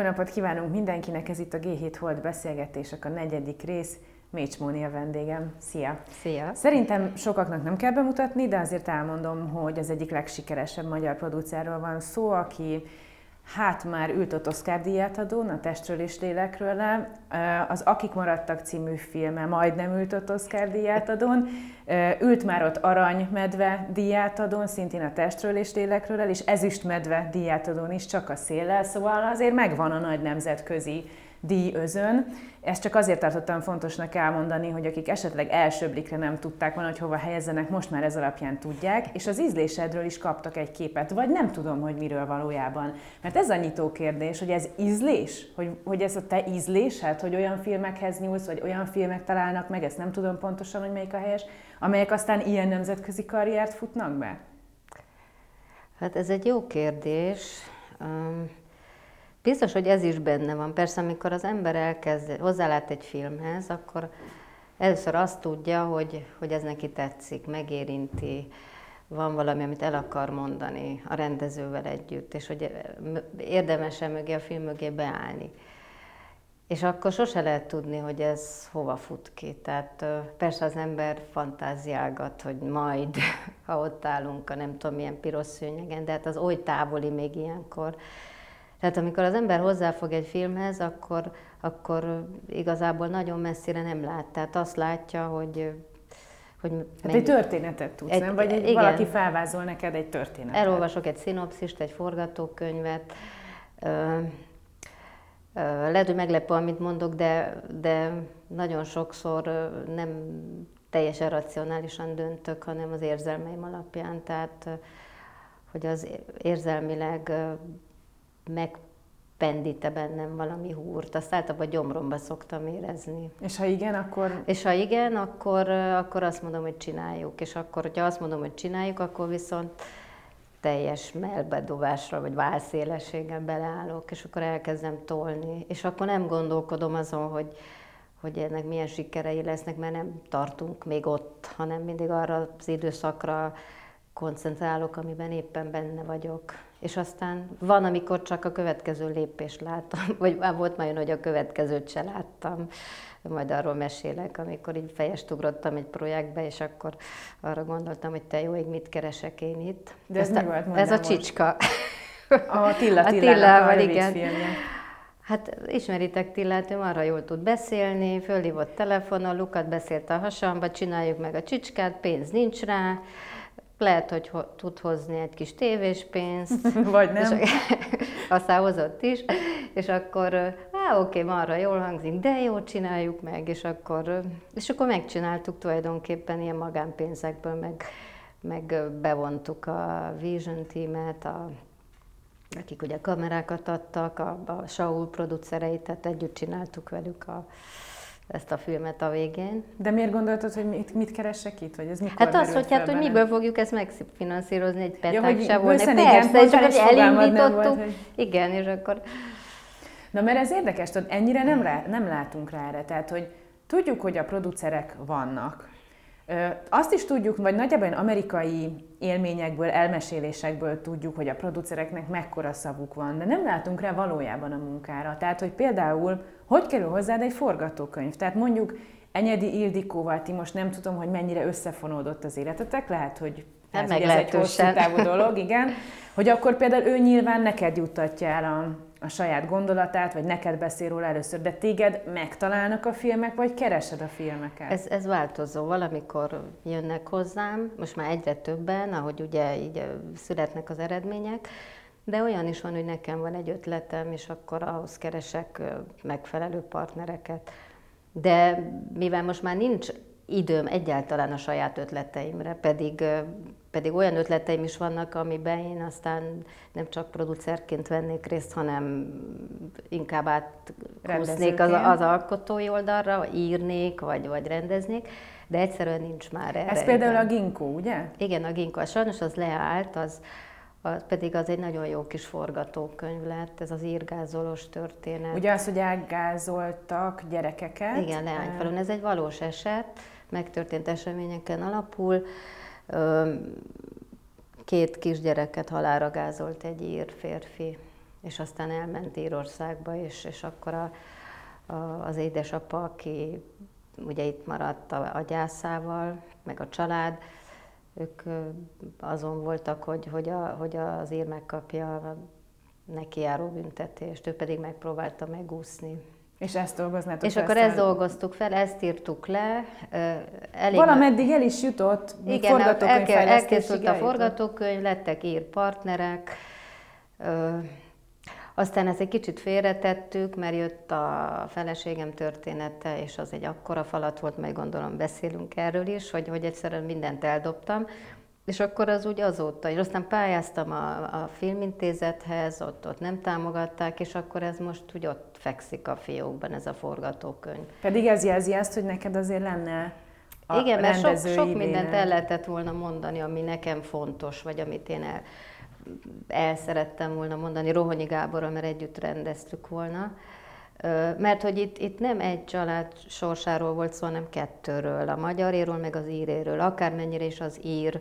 Jó napot kívánunk mindenkinek, ez itt a G7 Hold beszélgetések, a negyedik rész. Mécs Móni a vendégem. Szia! Szia! Szerintem sokaknak nem kell bemutatni, de azért elmondom, hogy az egyik legsikeresebb magyar producerről van szó, aki hát már ült ott Oscar díját adón, a Testről és Lélekről. Az Akik maradtak című filme majdnem ült ott Oscar díját adón. Ült már ott Aranymedve díját adón, szintén a Testről és Lélekről, és Ezüstmedve díját adón is, csak a széllel, szóval azért megvan a nagy nemzetközi díj özön. Ezt csak azért tartottam fontosnak elmondani, hogy akik esetleg első blikre nem tudták volna, hogy hova helyezzenek, most már ez alapján tudják, és az ízlésedről is kaptak egy képet, vagy nem tudom, hogy miről valójában. Mert ez a nyitó kérdés, hogy ez ízlés, hogy, hogy ez a te ízlésed, hogy olyan filmekhez nyúlsz, vagy olyan filmek találnak meg, ezt nem tudom pontosan, hogy melyik a helyes, amelyek aztán ilyen nemzetközi karriert futnak be? Hát ez egy jó kérdés. Um, Biztos, hogy ez is benne van. Persze, amikor az ember elkezd, hozzálát egy filmhez, akkor először azt tudja, hogy, hogy ez neki tetszik, megérinti, van valami, amit el akar mondani a rendezővel együtt, és hogy érdemes-e mögé, a film mögé beállni. És akkor sose lehet tudni, hogy ez hova fut ki. Tehát persze az ember fantáziálgat, hogy majd, ha ott állunk a nem tudom milyen piros szőnyegen, de hát az oly távoli még ilyenkor. Tehát amikor az ember hozzáfog egy filmhez, akkor, akkor igazából nagyon messzire nem lát. Tehát azt látja, hogy hogy hát egy történetet tudsz, egy, nem? Vagy egy, igen. valaki felvázol neked egy történetet. Elolvasok egy szinopszist, egy forgatókönyvet. Ö, ö, lehet, hogy meglepő, amit mondok, de, de nagyon sokszor nem teljesen racionálisan döntök, hanem az érzelmeim alapján. Tehát, hogy az érzelmileg megpendíte bennem valami húrt. Azt általában gyomromba szoktam érezni. És ha igen, akkor... És ha igen, akkor, akkor azt mondom, hogy csináljuk. És akkor, hogyha azt mondom, hogy csináljuk, akkor viszont teljes melbedobásra, vagy válszélességgel beleállok, és akkor elkezdem tolni. És akkor nem gondolkodom azon, hogy, hogy ennek milyen sikerei lesznek, mert nem tartunk még ott, hanem mindig arra az időszakra koncentrálok, amiben éppen benne vagyok és aztán van, amikor csak a következő lépést látom, vagy volt már olyan, hogy a következőt se láttam, majd arról mesélek, amikor így fejest ugrottam egy projektbe, és akkor arra gondoltam, hogy te jó ég, mit keresek én itt. De ez mi volt? Ez a csicska. A Tilla a Tillával, a igen. Filmje. Hát ismeritek Tillát, ő arra jól tud beszélni, fölhívott telefonon, Lukat beszélt a hasamba, csináljuk meg a csicskát, pénz nincs rá, lehet, hogy ho- tud hozni egy kis tévéspénzt. Vagy nem. És, aztán hozott is, és akkor, á, oké, marra jól hangzik, de jó, csináljuk meg, és akkor, és akkor megcsináltuk tulajdonképpen ilyen magánpénzekből, meg, meg bevontuk a Vision teamet, a, akik ugye kamerákat adtak, a, a Saul producereit, tehát együtt csináltuk velük a, ezt a filmet a végén. De miért gondoltad, hogy mit, mit keresek itt? Vagy ez mikor hát az, hogy, hát, hogy miből fogjuk ezt megfinanszírozni, egy peták ja, se volna. Persze, és akkor elindítottuk. Volt, hogy... Igen, és akkor... Na mert ez érdekes, tudod, ennyire nem, rá, nem látunk rá erre. Tehát, hogy tudjuk, hogy a producerek vannak. Azt is tudjuk, vagy nagyjából amerikai élményekből, elmesélésekből tudjuk, hogy a producereknek mekkora szavuk van, de nem látunk rá valójában a munkára. Tehát, hogy például hogy kerül hozzád egy forgatókönyv? Tehát mondjuk Enyedi Ildikóval ti most nem tudom, hogy mennyire összefonódott az életetek, lehet, hogy nem hát, ez egy hosszú távú dolog, igen. Hogy akkor például ő nyilván neked juttatja el a, a saját gondolatát, vagy neked beszél róla először, de téged megtalálnak a filmek, vagy keresed a filmeket? Ez, ez változó. Valamikor jönnek hozzám, most már egyre többen, ahogy ugye így születnek az eredmények, de olyan is van, hogy nekem van egy ötletem, és akkor ahhoz keresek megfelelő partnereket. De mivel most már nincs időm egyáltalán a saját ötleteimre, pedig, pedig olyan ötleteim is vannak, amiben én aztán nem csak producerként vennék részt, hanem inkább áthúznék az, az alkotói oldalra, írnék, vagy, vagy rendeznék, de egyszerűen nincs már erre. Ez például a ginkó, ugye? Igen, a ginkó. Sajnos az leállt, az, az pedig az egy nagyon jó kis forgatókönyv lett, ez az írgázolós történet. Ugye az, hogy elgázoltak gyerekeket? Igen, Leányfalun. Ez egy valós eset, megtörtént eseményeken alapul. Két kisgyereket halára gázolt egy ír férfi. és aztán elment Írországba, és, és akkor a, a, az édesapa, aki ugye itt maradt a, a gyászával, meg a család, ők azon voltak, hogy, hogy, a, hogy az ír megkapja a neki járó büntetést, ő pedig megpróbálta megúszni. És ezt dolgoznátok És akkor ezt dolgoztuk fel, ezt írtuk le. Elég Valameddig el is jutott, Igen, elkészült a forgatókönyv, lettek ír partnerek, aztán ezt egy kicsit félretettük, mert jött a feleségem története, és az egy akkora falat volt, meg gondolom beszélünk erről is, hogy, hogy egyszerűen mindent eldobtam. És akkor az úgy azóta, és aztán pályáztam a, a filmintézethez, ott, ott nem támogatták, és akkor ez most úgy ott fekszik a fiókban, ez a forgatókönyv. Pedig ez jelzi azt, hogy neked azért lenne a Igen, mert sok, sok mindent el lehetett volna mondani, ami nekem fontos, vagy amit én el, el szerettem volna mondani Rohonyi Gáborral, mert együtt rendeztük volna. Mert hogy itt, itt nem egy család sorsáról volt szó, hanem kettőről, a magyaréről, meg az íréről. Akármennyire is az ír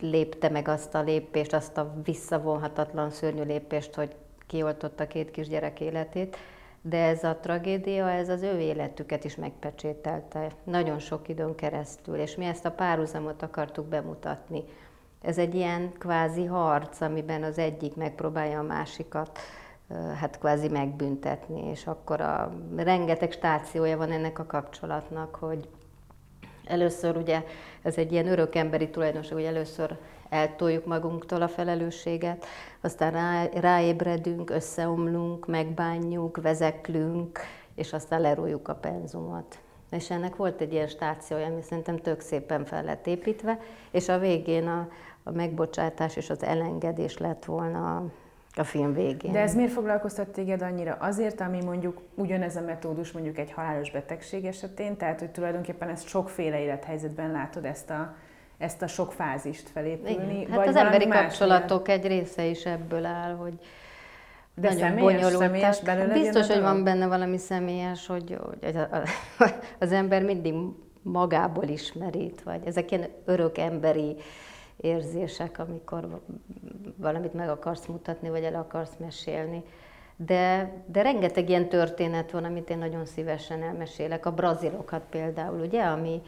lépte meg azt a lépést, azt a visszavonhatatlan szörnyű lépést, hogy kioltotta két kisgyerek életét, de ez a tragédia, ez az ő életüket is megpecsételte nagyon sok időn keresztül, és mi ezt a párhuzamot akartuk bemutatni. Ez egy ilyen kvázi harc, amiben az egyik megpróbálja a másikat hát kvázi megbüntetni, és akkor a rengeteg stációja van ennek a kapcsolatnak, hogy először ugye ez egy ilyen örök emberi tulajdonság, hogy először eltoljuk magunktól a felelősséget, aztán rá, ráébredünk, összeomlunk, megbánjuk, vezeklünk, és aztán lerújjuk a penzumot. És ennek volt egy ilyen stációja, ami szerintem tök szépen fel lett építve, és a végén a, a megbocsátás és az elengedés lett volna a film végén. De ez miért foglalkoztat téged annyira? Azért, ami mondjuk ugyanez a metódus mondjuk egy halálos betegség esetén, tehát hogy tulajdonképpen ezt sokféle élethelyzetben látod ezt a, ezt a sok fázist felépülni? Igen. Hát vagy az emberi kapcsolatok egy része is ebből áll, hogy de nagyon személyes, bonyolultak. Személyes belőle Biztos, hogy van benne valami személyes, hogy, hogy az ember mindig magából ismerít, vagy ezek ilyen örök emberi érzések, amikor valamit meg akarsz mutatni, vagy el akarsz mesélni. De, de rengeteg ilyen történet van, amit én nagyon szívesen elmesélek. A brazilokat például, ugye, ami,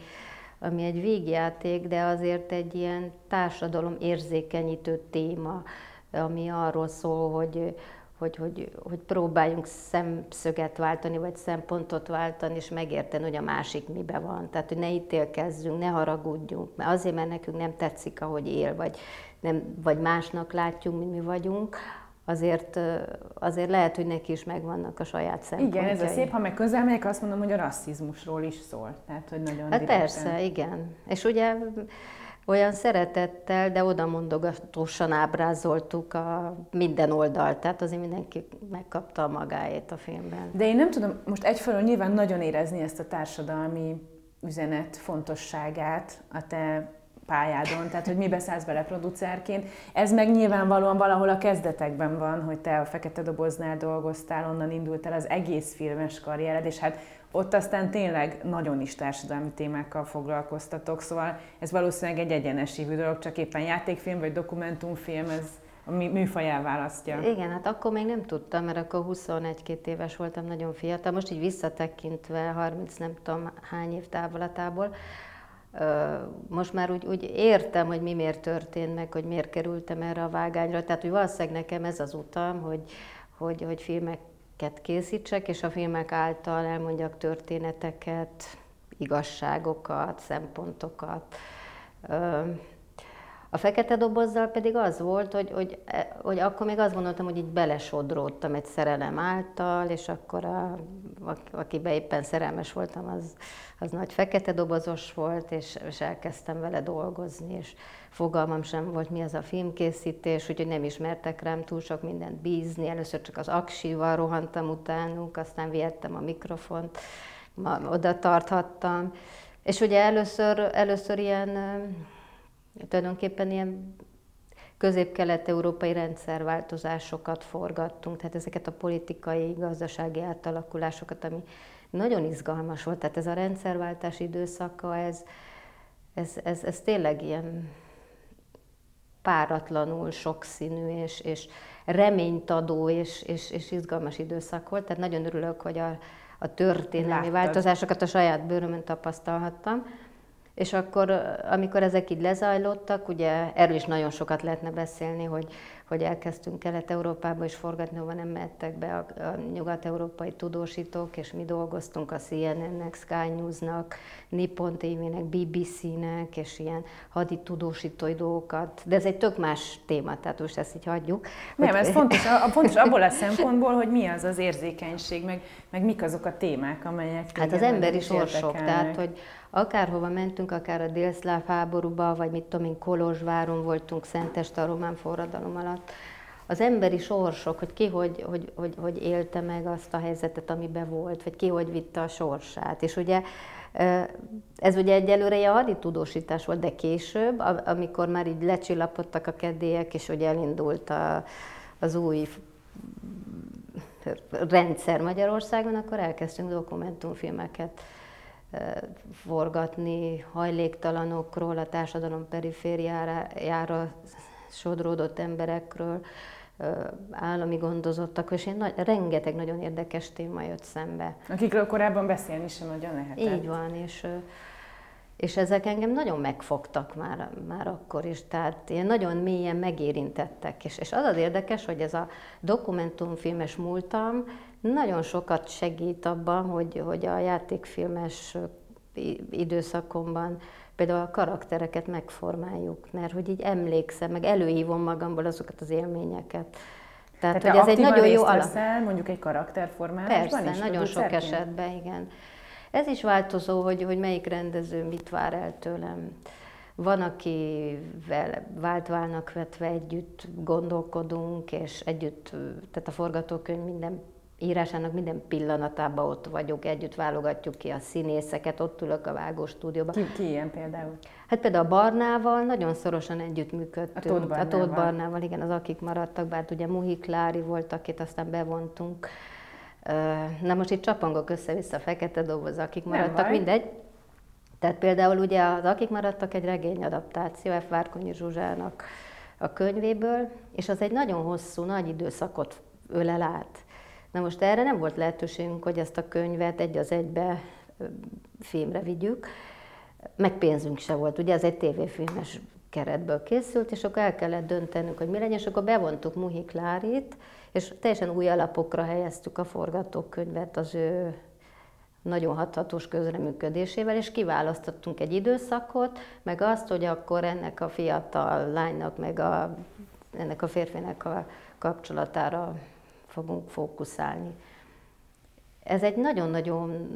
ami egy végjáték, de azért egy ilyen társadalom érzékenyítő téma, ami arról szól, hogy, hogy, hogy, hogy próbáljunk szemszöget váltani, vagy szempontot váltani, és megérteni, hogy a másik mibe van. Tehát, hogy ne ítélkezzünk, ne haragudjunk, mert azért, mert nekünk nem tetszik, ahogy él, vagy, nem, vagy másnak látjuk, mi mi vagyunk, azért, azért lehet, hogy neki is megvannak a saját szempontjai. Igen, ez a szép, ha meg közel megyek, azt mondom, hogy a rasszizmusról is szól. Tehát, hogy nagyon Hát direkten. persze, igen. És ugye olyan szeretettel, de oda mondogatósan ábrázoltuk a minden oldalt, tehát azért mindenki megkapta a magáét a filmben. De én nem tudom, most egyfelől nyilván nagyon érezni ezt a társadalmi üzenet fontosságát a te pályádon, tehát hogy mi beszállsz bele producerként. Ez meg nyilvánvalóan valahol a kezdetekben van, hogy te a Fekete Doboznál dolgoztál, onnan indult el az egész filmes karriered, és hát ott aztán tényleg nagyon is társadalmi témákkal foglalkoztatok, szóval ez valószínűleg egy egyenesívű dolog, csak éppen játékfilm vagy dokumentumfilm, ez a műfajá választja. Igen, hát akkor még nem tudtam, mert akkor 21-2 éves voltam, nagyon fiatal. Most így visszatekintve, 30 nem tudom hány év távolatából, most már úgy, úgy értem, hogy mi miért történt meg, hogy miért kerültem erre a vágányra. Tehát, hogy valószínűleg nekem ez az utam, hogy, hogy, hogy filmeket készítsek, és a filmek által elmondjak történeteket, igazságokat, szempontokat. A fekete dobozzal pedig az volt, hogy, hogy, hogy akkor még azt gondoltam, hogy így belesodródtam egy szerelem által, és akkor a, akiben éppen szerelmes voltam, az, az nagy fekete dobozos volt, és, és elkezdtem vele dolgozni, és fogalmam sem volt, mi az a filmkészítés, úgyhogy nem ismertek rám túl sok mindent bízni. Először csak az aksival rohantam utánuk, aztán vihettem a mikrofont, ma, oda tarthattam. És ugye először, először ilyen tulajdonképpen ilyen közép-kelet-európai rendszerváltozásokat forgattunk, tehát ezeket a politikai, gazdasági átalakulásokat, ami nagyon izgalmas volt. Tehát ez a rendszerváltás időszaka, ez, ez, ez, ez tényleg ilyen páratlanul sokszínű és, és reményt adó és, és, és izgalmas időszak volt. Tehát nagyon örülök, hogy a, a történelmi Láttad. változásokat a saját bőrömön tapasztalhattam. És akkor, amikor ezek így lezajlottak, ugye erről is nagyon sokat lehetne beszélni, hogy hogy elkezdtünk Kelet-Európába is forgatni, ahova nem mehettek be a, a nyugat-európai tudósítók, és mi dolgoztunk a CNN-nek, Sky News-nak, Nippon TV-nek, BBC-nek, és ilyen hadi tudósítói dolgokat, de ez egy tök más téma, tehát most ezt így hagyjuk. Nem, hogy... ez fontos, a, fontos abból a szempontból, hogy mi az az érzékenység, meg, meg mik azok a témák, amelyek Hát az emberi sorsok, tehát hogy akárhova mentünk, akár a délszláv háborúba, vagy mit tudom én, Kolozsváron voltunk, Szentest a román forradalom alatt, az emberi sorsok, hogy ki hogy, hogy, hogy, hogy élte meg azt a helyzetet, amiben volt, vagy ki hogy vitte a sorsát. És ugye ez ugye egyelőre a haditudósítás volt, de később, amikor már így lecsillapodtak a kedélyek, és hogy elindult a, az új rendszer Magyarországon, akkor elkezdtünk dokumentumfilmeket forgatni hajléktalanokról, a társadalom perifériára sodródott emberekről, állami gondozottak, és én nagy, rengeteg nagyon érdekes téma jött szembe. Akikről korábban beszélni sem nagyon lehetett. Így van, és, és ezek engem nagyon megfogtak már, már akkor is, tehát ilyen nagyon mélyen megérintettek. És, és az az érdekes, hogy ez a dokumentumfilmes múltam, nagyon sokat segít abban, hogy, hogy a játékfilmes időszakomban például a karaktereket megformáljuk, mert hogy így emlékszem, meg előhívom magamból azokat az élményeket. Tehát, Tehát hogy ez egy nagyon jó alap. mondjuk egy karakterformálásban Persze, is, nagyon sok esetben, igen. Ez is változó, hogy, hogy melyik rendező mit vár el tőlem. Van, akivel vált válnak vetve együtt gondolkodunk, és együtt, tehát a forgatókönyv minden írásának minden pillanatában ott vagyok, együtt válogatjuk ki a színészeket, ott ülök a vágó stúdióban. Ki, ki ilyen például? Hát például a Barnával nagyon szorosan együttműködtünk. A Tóth Barnával. A Tóth Barnával, igen, az akik maradtak, bár ugye Muhi Klári volt, akit aztán bevontunk. Na most itt csapongok össze-vissza a fekete doboz, akik maradtak, mindegy. Tehát például ugye az Akik maradtak egy regényadaptáció F. Várkonyi Zsuzsának a könyvéből, és az egy nagyon hosszú, nagy időszakot ölel át. Na most erre nem volt lehetőségünk, hogy ezt a könyvet egy az egybe filmre vigyük, meg pénzünk se volt. Ugye ez egy tévéfilmes keretből készült, és akkor el kellett döntenünk, hogy mi legyen, és akkor bevontuk Muhi Klárit, és teljesen új alapokra helyeztük a forgatókönyvet az ő nagyon hathatós közreműködésével, és kiválasztottunk egy időszakot, meg azt, hogy akkor ennek a fiatal lánynak, meg a, ennek a férfinek a kapcsolatára fogunk fókuszálni. Ez egy nagyon-nagyon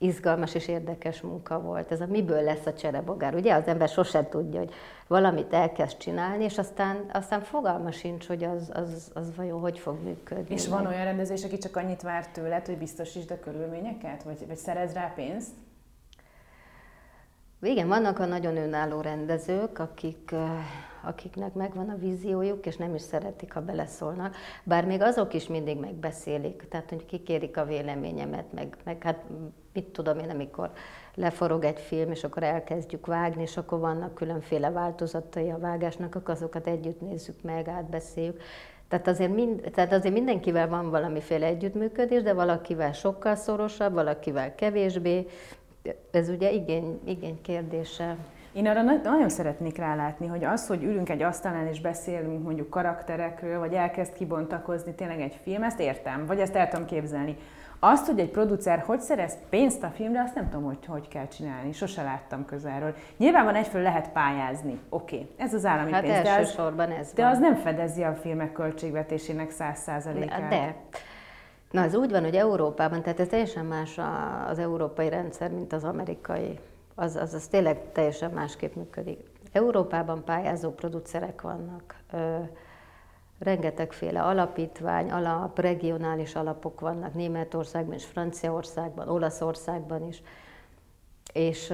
izgalmas és érdekes munka volt. Ez a miből lesz a cserebogár. Ugye az ember sosem tudja, hogy valamit elkezd csinálni, és aztán, aztán fogalma sincs, hogy az, az, az vajon hogy fog működni. És van olyan rendezés, aki csak annyit vár tőled, hogy biztosítsd a körülményeket, vagy, vagy szerez rá pénzt? Igen, vannak a nagyon önálló rendezők, akik akiknek megvan a víziójuk, és nem is szeretik, ha beleszólnak. Bár még azok is mindig megbeszélik, tehát hogy kikérik a véleményemet, meg, meg hát mit tudom én, amikor leforog egy film, és akkor elkezdjük vágni, és akkor vannak különféle változatai a vágásnak, akkor azokat együtt nézzük meg, átbeszéljük. Tehát azért, mind, tehát azért mindenkivel van valamiféle együttműködés, de valakivel sokkal szorosabb, valakivel kevésbé. Ez ugye igény, igény kérdése. Én arra nagyon szeretnék rálátni, hogy az, hogy ülünk egy asztalán és beszélünk mondjuk karakterekről, vagy elkezd kibontakozni tényleg egy film, ezt értem, vagy ezt el tudom képzelni. Azt, hogy egy producer hogy szerez pénzt a filmre, azt nem tudom, hogy hogy kell csinálni. Sose láttam közelről. Nyilván van egyfelől lehet pályázni. Oké, okay. ez az állami hát pénz. De az, ez De van. az nem fedezi a filmek költségvetésének száz százalékát. De. Na, az úgy van, hogy Európában, tehát ez teljesen más az európai rendszer, mint az amerikai az, az, az tényleg teljesen másképp működik. Európában pályázó producerek vannak, ö, rengetegféle alapítvány, alap, regionális alapok vannak Németországban és Franciaországban, Olaszországban is, és,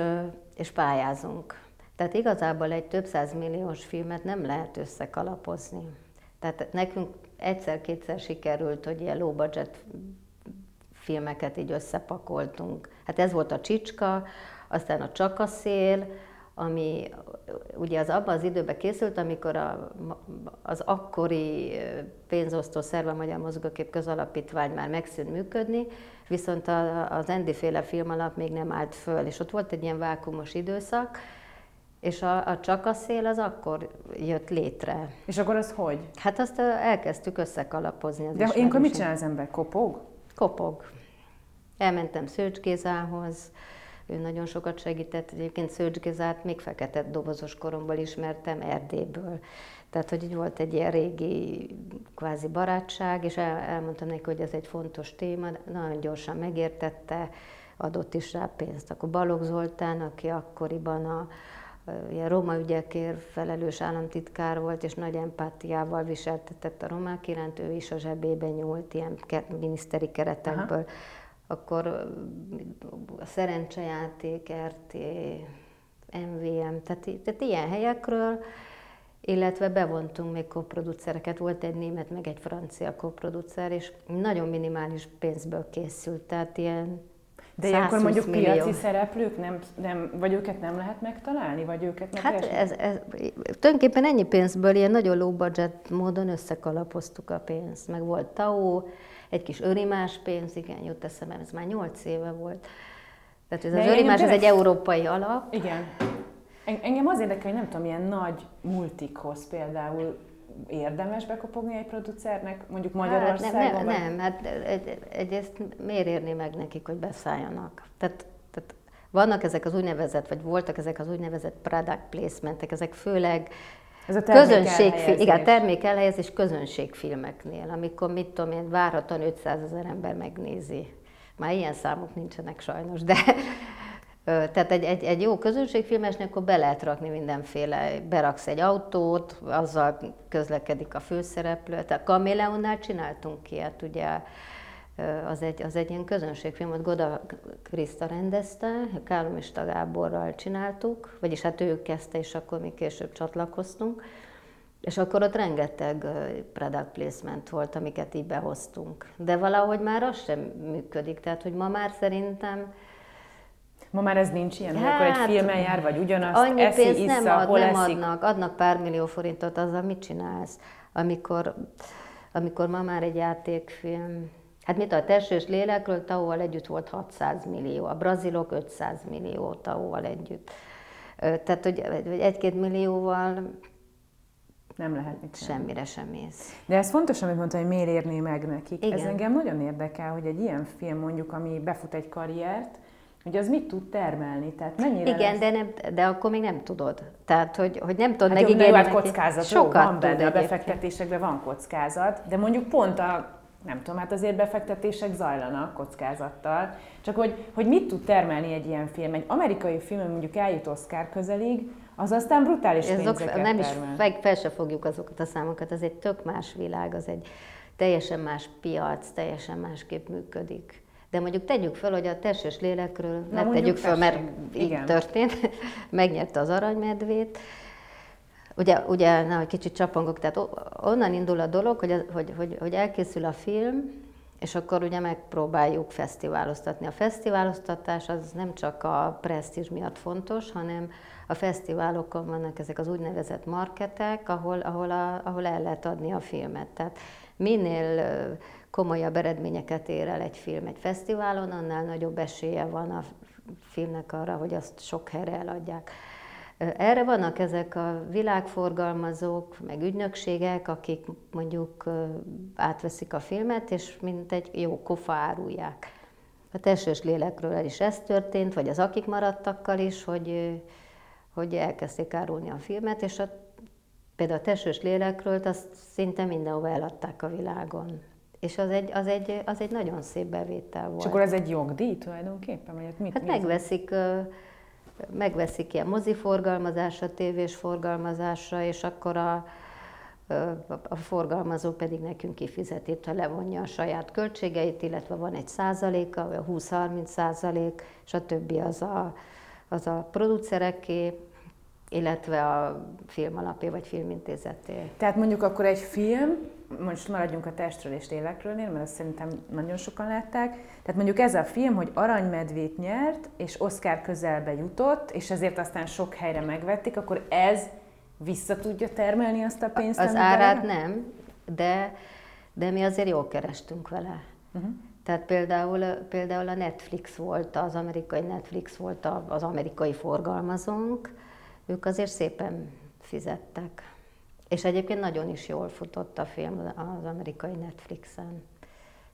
és pályázunk. Tehát igazából egy több milliós filmet nem lehet összekalapozni. Tehát nekünk egyszer-kétszer sikerült, hogy ilyen low budget filmeket így összepakoltunk. Hát ez volt a Csicska, aztán a Csak szél, ami ugye az abban az időben készült, amikor a, az akkori pénzosztó szerve Magyar Mozgókép Közalapítvány már megszűnt működni, viszont az Endi féle film alap még nem állt föl, és ott volt egy ilyen vákumos időszak, és a, a csak a szél az akkor jött létre. És akkor az hogy? Hát azt elkezdtük összekalapozni. Az De ilyenkor mit csinál az ember? Kopog? Kopog. Elmentem Szőcs Gézához, ő nagyon sokat segített. Egyébként Szőcs Gézát még fekete dobozos koromból ismertem, Erdélyből. Tehát, hogy így volt egy ilyen régi kvázi barátság, és el, elmondtam neki, hogy ez egy fontos téma, nagyon gyorsan megértette, adott is rá pénzt. Akkor Balogh Zoltán, aki akkoriban a, ilyen roma ügyekért felelős államtitkár volt, és nagy empátiával viseltetett a romák iránt, ő is a zsebébe nyúlt ilyen miniszteri keretekből. Aha. Akkor a szerencsejáték, RT, MVM, tehát, tehát ilyen helyekről, illetve bevontunk még koproducereket, volt egy német, meg egy francia koproducer, és nagyon minimális pénzből készült, tehát ilyen de ilyenkor mondjuk millió. piaci szereplők, nem, nem, vagy őket nem lehet megtalálni, vagy őket meg Hát ez, ez, tulajdonképpen ennyi pénzből ilyen nagyon low budget módon összekalapoztuk a pénzt. Meg volt TAO, egy kis örimás pénz, igen, jut eszembe, ez már nyolc éve volt. Tehát ez De az örimás, ez egy európai alap. Igen. Engem az érdekel, hogy nem tudom, ilyen nagy multikhoz például érdemes bekopogni egy producernek, mondjuk Magyarországon? Hát nem, nem, nem, hát egyrészt miért érni meg nekik, hogy beszálljanak? Tehát, tehát vannak ezek az úgynevezett, vagy voltak ezek az úgynevezett product placementek, ezek főleg ez a közönségfilm, igen, termék elhelyezés közönségfilmeknél, amikor mit tudom én, várhatóan 500 ezer ember megnézi. Már ilyen számok nincsenek sajnos, de tehát egy, egy, egy jó közönségfilmesnek akkor be lehet rakni mindenféle, beraksz egy autót, azzal közlekedik a főszereplő. Tehát Kameleonnál csináltunk ilyet, ugye az egy, az egy ilyen közönségfilm, Goda Kriszta rendezte, Kálomista Gáborral csináltuk, vagyis hát ő kezdte, és akkor mi később csatlakoztunk. És akkor ott rengeteg product placement volt, amiket így behoztunk. De valahogy már az sem működik, tehát hogy ma már szerintem Ma már ez nincs ilyen, hát, akkor egy hát, filmen jár, vagy ugyanazt annyi eszi, pénzt issza, nem, ad, hol nem eszik. adnak, adnak pár millió forintot, azzal mit csinálsz? Amikor, amikor ma már egy játékfilm, hát mit a testős lélekről tao együtt volt 600 millió, a brazilok 500 millió tao együtt. Tehát, hogy egy-két millióval nem lehet mit Semmire sem mész. De ez fontos, amit mondta, hogy miért érné meg nekik. Igen. Ez engem nagyon érdekel, hogy egy ilyen film mondjuk, ami befut egy karriert, hogy az mit tud termelni, tehát mennyire Igen, lesz... de, nem, de akkor még nem tudod. Tehát, hogy, hogy nem tudod hát megígérni. Jó, hát kockázat, sokat van benne, a befektetésekben van kockázat, de mondjuk pont a nem tudom, hát azért befektetések zajlanak kockázattal. Csak hogy, hogy mit tud termelni egy ilyen film? Egy amerikai film, mondjuk eljut Oscar közelig, az aztán brutális Ez pénzeket Nem is fel, fel se fogjuk azokat a számokat, ez egy tök más világ, az egy teljesen más piac, teljesen másképp működik. De mondjuk tegyük fel, hogy a testes lélekről Na, ne tegyük fel, mert így Igen. történt, megnyerte az aranymedvét. Ugye, ugye na, kicsit csapongok, tehát onnan indul a dolog, hogy, hogy, hogy, hogy elkészül a film, és akkor ugye megpróbáljuk fesztiváloztatni. A fesztiváloztatás az nem csak a presztízs miatt fontos, hanem a fesztiválokon vannak ezek az úgynevezett marketek, ahol, ahol, a, ahol el lehet adni a filmet. Tehát minél komolyabb eredményeket ér el egy film egy fesztiválon, annál nagyobb esélye van a filmnek arra, hogy azt sok helyre eladják. Erre vannak ezek a világforgalmazók, meg ügynökségek, akik mondjuk átveszik a filmet, és mint egy jó kofa árulják. A testős lélekről is ez történt, vagy az akik maradtakkal is, hogy, hogy elkezdték árulni a filmet, és a, például a testős lélekről azt szinte mindenhova eladták a világon. És az egy, az egy, az egy nagyon szép bevétel volt. És akkor ez egy jogdíj tulajdonképpen? Vagy mit, hát megveszik, megveszik ilyen moziforgalmazásra, tévés forgalmazásra, és akkor a, a forgalmazó pedig nekünk kifizeti, ha levonja a saját költségeit, illetve van egy százaléka, a 20-30 százalék, és a többi az a, az a producereké, illetve a film alapja vagy filmintézeté. Tehát mondjuk akkor egy film, most maradjunk a testről és lélekről, mert azt szerintem nagyon sokan látták. Tehát mondjuk ez a film, hogy aranymedvét nyert, és Oscar közelbe jutott, és ezért aztán sok helyre megvették, akkor ez vissza tudja termelni azt a pénzt? Az árát nem, de, de mi azért jól kerestünk vele. Uh-huh. Tehát például, például a Netflix volt, az amerikai Netflix volt az amerikai forgalmazónk, ők azért szépen fizettek. És egyébként nagyon is jól futott a film az amerikai Netflixen.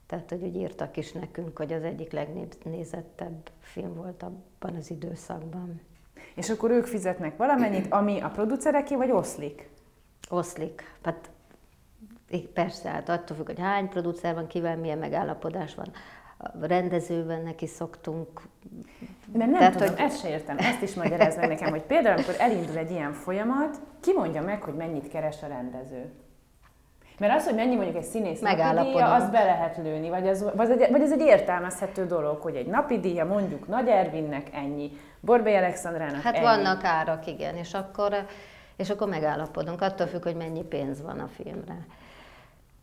Tehát, hogy úgy írtak is nekünk, hogy az egyik legnézettebb film volt abban az időszakban. És akkor ők fizetnek valamennyit, ami a producereké, vagy oszlik? Oszlik. Hát persze, hát attól függ, hogy hány producer van, kivel milyen megállapodás van. A rendezőben neki szoktunk mert nem Tehát, tudom, hogy... ezt se értem. Ezt is magyarázd meg nekem, hogy például, amikor elindul egy ilyen folyamat, ki mondja meg, hogy mennyit keres a rendező? Mert az, hogy mennyi mondjuk egy színész napi díja, azt be lehet lőni, vagy, az, vagy, egy, vagy ez egy értelmezhető dolog, hogy egy napi díja mondjuk Nagy Ervinnek ennyi, Borbély Alexandrának Hát ennyi. vannak árak, igen, és akkor, és akkor megállapodunk, attól függ, hogy mennyi pénz van a filmre.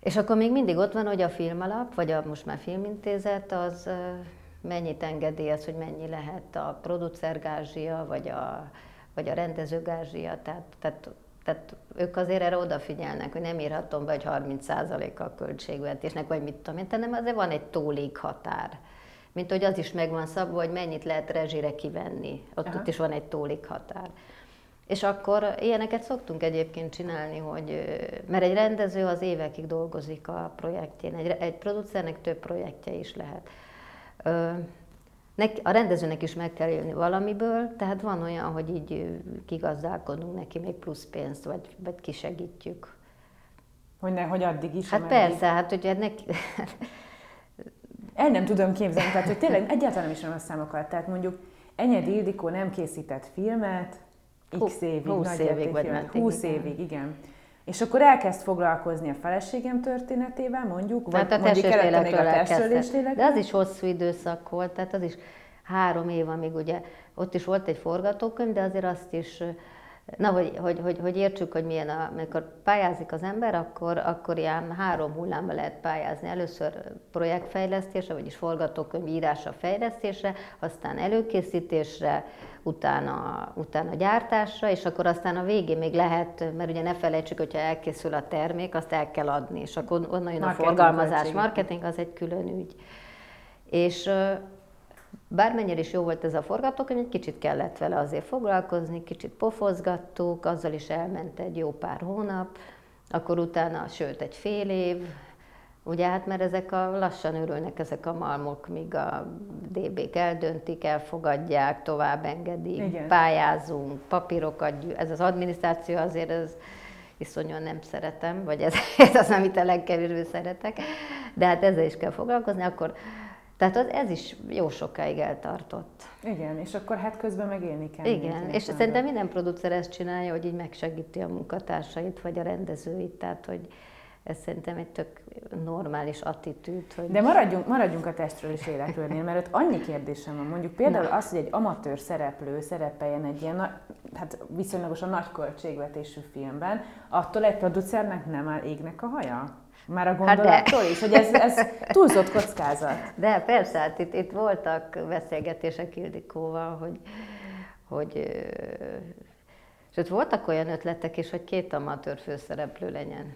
És akkor még mindig ott van, hogy a filmalap, vagy a most már filmintézet, az mennyit engedélyez, hogy mennyi lehet a producergázsia, vagy a, vagy a rendezőgázsia, tehát, tehát, tehát ők azért erre odafigyelnek, hogy nem írhatom be, hogy 30% a költségvetésnek, vagy mit tudom én, hanem azért van egy tólig határ. Mint hogy az is megvan szabva, hogy mennyit lehet rezsire kivenni. Ott, ott is van egy tólig határ. És akkor ilyeneket szoktunk egyébként csinálni, hogy, mert egy rendező az évekig dolgozik a projektjén, egy, egy producernek több projektje is lehet a rendezőnek is meg kell élni valamiből, tehát van olyan, hogy így kigazdálkodunk neki még plusz pénzt, vagy, vagy kisegítjük. Hogy ne, hogy addig is. Hát ameddig. persze, hát hogy neki... El nem tudom képzelni, tehát hogy tényleg egyáltalán nem ismerem a számokat. Tehát mondjuk Enyedi Ildikó nem készített filmet, x évig, 20 nagy évig, vagy 20 évig, igen. És akkor elkezd foglalkozni a feleségem történetével, mondjuk, tehát vagy a mondjuk előtte még a testről De az is hosszú időszak volt, tehát az is három év, amíg ugye ott is volt egy forgatókönyv, de azért azt is Na, hogy, hogy, hogy, hogy értsük, hogy milyen, a, amikor pályázik az ember, akkor, akkor ilyen három hullámba lehet pályázni. Először projektfejlesztésre, vagyis forgatókönyv írása fejlesztésre, aztán előkészítésre, utána, utána gyártásra, és akkor aztán a végén még lehet, mert ugye ne felejtsük, hogyha elkészül a termék, azt el kell adni, és akkor onnan jön a forgalmazás, költség. marketing, az egy külön ügy. És bármennyire is jó volt ez a forgatókönyv, egy kicsit kellett vele azért foglalkozni, kicsit pofozgattuk, azzal is elment egy jó pár hónap, akkor utána, sőt egy fél év, Ugye hát mert ezek a lassan örülnek ezek a malmok, míg a DB-k eldöntik, elfogadják, tovább engedik, Igen. pályázunk, papírokat, ez az adminisztráció azért ez iszonyúan nem szeretem, vagy ez, ez az, amit a legkevésbé szeretek, de hát ezzel is kell foglalkozni, akkor tehát az, ez is jó sokáig eltartott. Igen, és akkor hát közben megélni kell. Igen, és szerintem minden producer ezt csinálja, hogy így megsegíti a munkatársait, vagy a rendezőit, tehát hogy ez szerintem egy tök normális attitűd. Hogy... De maradjunk, maradjunk a testről és életőrnél, mert ott annyi kérdésem van. Mondjuk például Na. az, hogy egy amatőr szereplő szerepeljen egy ilyen, hát viszonylagosan nagy költségvetésű filmben, attól egy producernek nem áll égnek a haja? Már a gondolattól hát is, hogy ez, ez túlzott kockázat. De persze, hát itt, itt voltak beszélgetések Ildikóval, hogy, hogy Sőt, voltak olyan ötletek is, hogy két amatőr főszereplő legyen.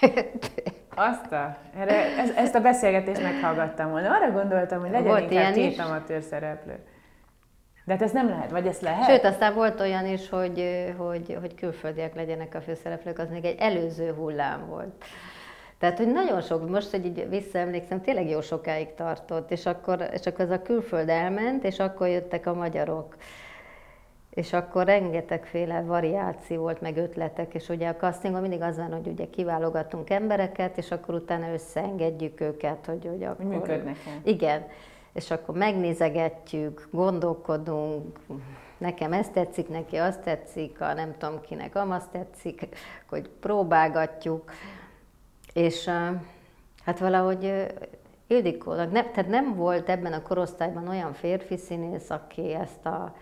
Azt a, erre, ez, ezt a beszélgetést meghallgattam volna. Arra gondoltam, hogy legyen volt inkább két is. amatőr szereplő. De hát ez nem lehet, vagy ez lehet? Sőt, aztán volt olyan is, hogy, hogy, hogy külföldiek legyenek a főszereplők, az még egy előző hullám volt. Tehát, hogy nagyon sok, most, hogy így visszaemlékszem, tényleg jó sokáig tartott, és akkor, és akkor ez a külföld elment, és akkor jöttek a magyarok és akkor rengetegféle variáció volt, meg ötletek, és ugye a castingon mindig az van, hogy ugye kiválogatunk embereket, és akkor utána összeengedjük őket, hogy, hogy akkor... Működnek Igen, és akkor megnézegetjük, gondolkodunk, nekem ezt tetszik, neki azt tetszik, a nem tudom kinek amazt tetszik, hogy próbálgatjuk, és hát valahogy Ildikónak, ne, tehát nem volt ebben a korosztályban olyan férfi színész, aki ezt a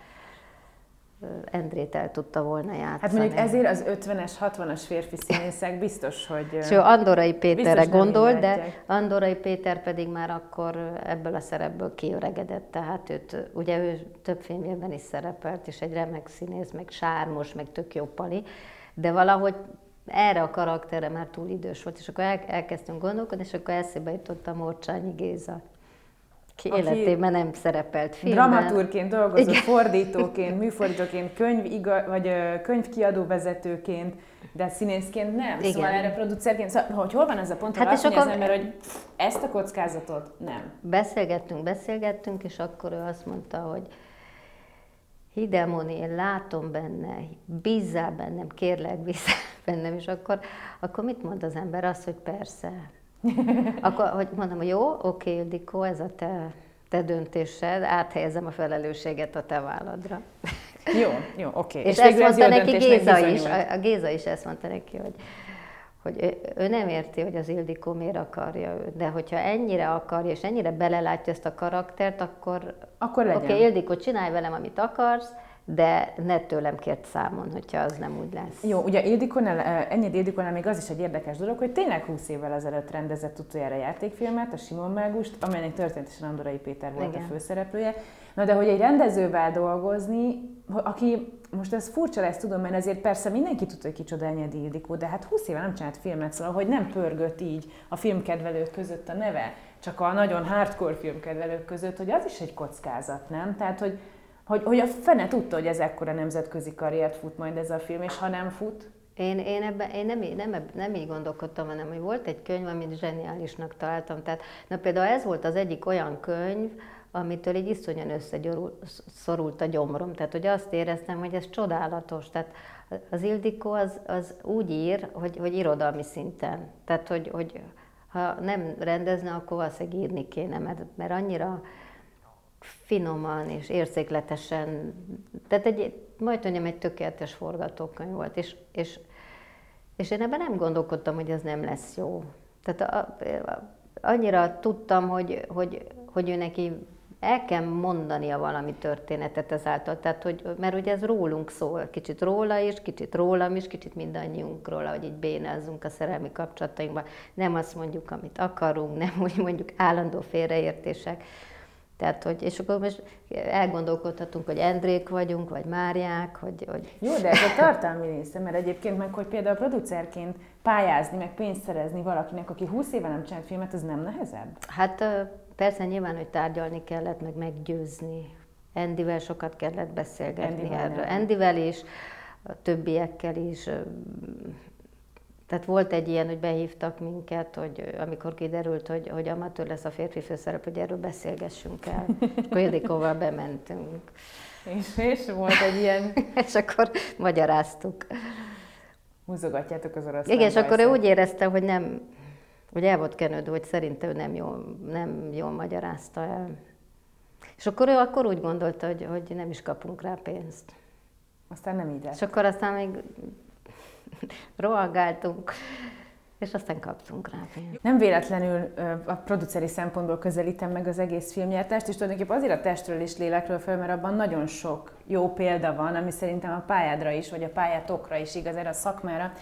Endrét el tudta volna játszani. Hát mondjuk ezért az 50-es, 60-as férfi színészek biztos, hogy... És ő Andorai Péterre gondol, de Andorai Péter pedig már akkor ebből a szerepből kiöregedett, tehát őt, ugye ő több filmjében is szerepelt, és egy remek színész, meg sármos, meg tök jó pali, de valahogy erre a karakterre már túl idős volt, és akkor el, elkezdtünk gondolkodni, és akkor eszébe jutott a Morcsányi Géza ki aki életében nem szerepelt filmben. Dramaturként dolgozott, Igen. fordítóként, műfordítóként, könyv, iga, vagy könyvkiadó vezetőként, de színészként nem. Igen. Szóval erre producerként, szóval, hogy hol van ez a pont, hát azt mondja az ember, hogy ezt a kockázatot nem. Beszélgettünk, beszélgettünk, és akkor ő azt mondta, hogy Hidemoni, én látom benne, bízzál bennem, kérlek, bízzál bennem, és akkor, akkor mit mond az ember? Azt, hogy persze, akkor hogy mondom, hogy jó, oké, Ildikó, ez a te, te döntésed, áthelyezem a felelősséget a te válladra. Jó, jó, oké. És, és ezt mondta neki Géza is, a, a Géza is ezt mondta neki, hogy, hogy ő, ő nem érti, hogy az Ildikó miért akarja őt, de hogyha ennyire akarja, és ennyire belelátja ezt a karaktert, akkor, akkor oké, okay, Ildikó, csinálj velem, amit akarsz, de ne tőlem kért számon, hogyha az nem úgy lesz. Jó, ugye Ildikonál, ennyi Ildikonál még az is egy érdekes dolog, hogy tényleg 20 évvel ezelőtt rendezett utoljára játékfilmet, a Simon Mágust, amelynek történetesen Andorai Péter volt Igen. a főszereplője. Na de hogy egy rendezővel dolgozni, aki most ez furcsa lesz, tudom, mert ezért persze mindenki tudta, hogy kicsoda Enyedi Ildikó, de hát 20 éve nem csinált filmet, szóval hogy nem pörgött így a filmkedvelők között a neve, csak a nagyon hardcore filmkedvelők között, hogy az is egy kockázat, nem? Tehát, hogy hogy, hogy a fene tudta, hogy ez ekkora nemzetközi karriert fut majd ez a film, és ha nem fut, én, én, ebben, én nem, nem, nem így gondolkodtam, hanem hogy volt egy könyv, amit zseniálisnak találtam. Tehát, na például ez volt az egyik olyan könyv, amitől így iszonyan összegyorult a gyomrom. Tehát, hogy azt éreztem, hogy ez csodálatos. Tehát az Ildikó az, az úgy ír, hogy, hogy irodalmi szinten. Tehát, hogy, hogy ha nem rendezne, akkor valószínűleg írni kéne, mert, mert annyira finoman és érzékletesen, tehát egy, majd mondjam, egy tökéletes forgatókönyv volt, és, és, és én ebben nem gondolkodtam, hogy ez nem lesz jó. Tehát a, a, annyira tudtam, hogy, hogy, hogy ő neki el kell mondania valami történetet ezáltal, tehát hogy, mert ugye ez rólunk szól, kicsit róla is, kicsit rólam is, kicsit mindannyiunkról, hogy így bénázzunk a szerelmi kapcsolatainkban. Nem azt mondjuk, amit akarunk, nem úgy mondjuk állandó félreértések. Tehát, hogy, és akkor most elgondolkodhatunk, hogy Endrék vagyunk, vagy Máriák, hogy... hogy... Jó, de ez a tartalmi része, mert egyébként meg, hogy például producerként pályázni, meg pénzt szerezni valakinek, aki 20 éve nem csinált filmet, az nem nehezebb? Hát persze nyilván, hogy tárgyalni kellett, meg meggyőzni. Endivel sokat kellett beszélgetni Endivel erről. Endivel is, a többiekkel is, tehát volt egy ilyen, hogy behívtak minket, hogy amikor kiderült, hogy, hogy amatőr lesz a férfi főszerep, hogy erről beszélgessünk el. És akkor Ildikóval bementünk. És, és volt egy ilyen... és akkor magyaráztuk. Húzogatjátok az orosz. Igen, és akkor ő úgy érezte, hogy nem, hogy el volt kenődő, hogy szerintem ő nem jól, nem jól magyarázta el. És akkor ő akkor úgy gondolta, hogy, hogy nem is kapunk rá pénzt. Aztán nem így És akkor aztán még rohangáltunk, és aztán kaptunk rá. Nem véletlenül a produceri szempontból közelítem meg az egész filmnyertást, és tulajdonképpen azért a testről és lélekről föl, mert abban nagyon sok jó példa van, ami szerintem a pályádra is, vagy a pályátokra is igaz, erre a szakmára.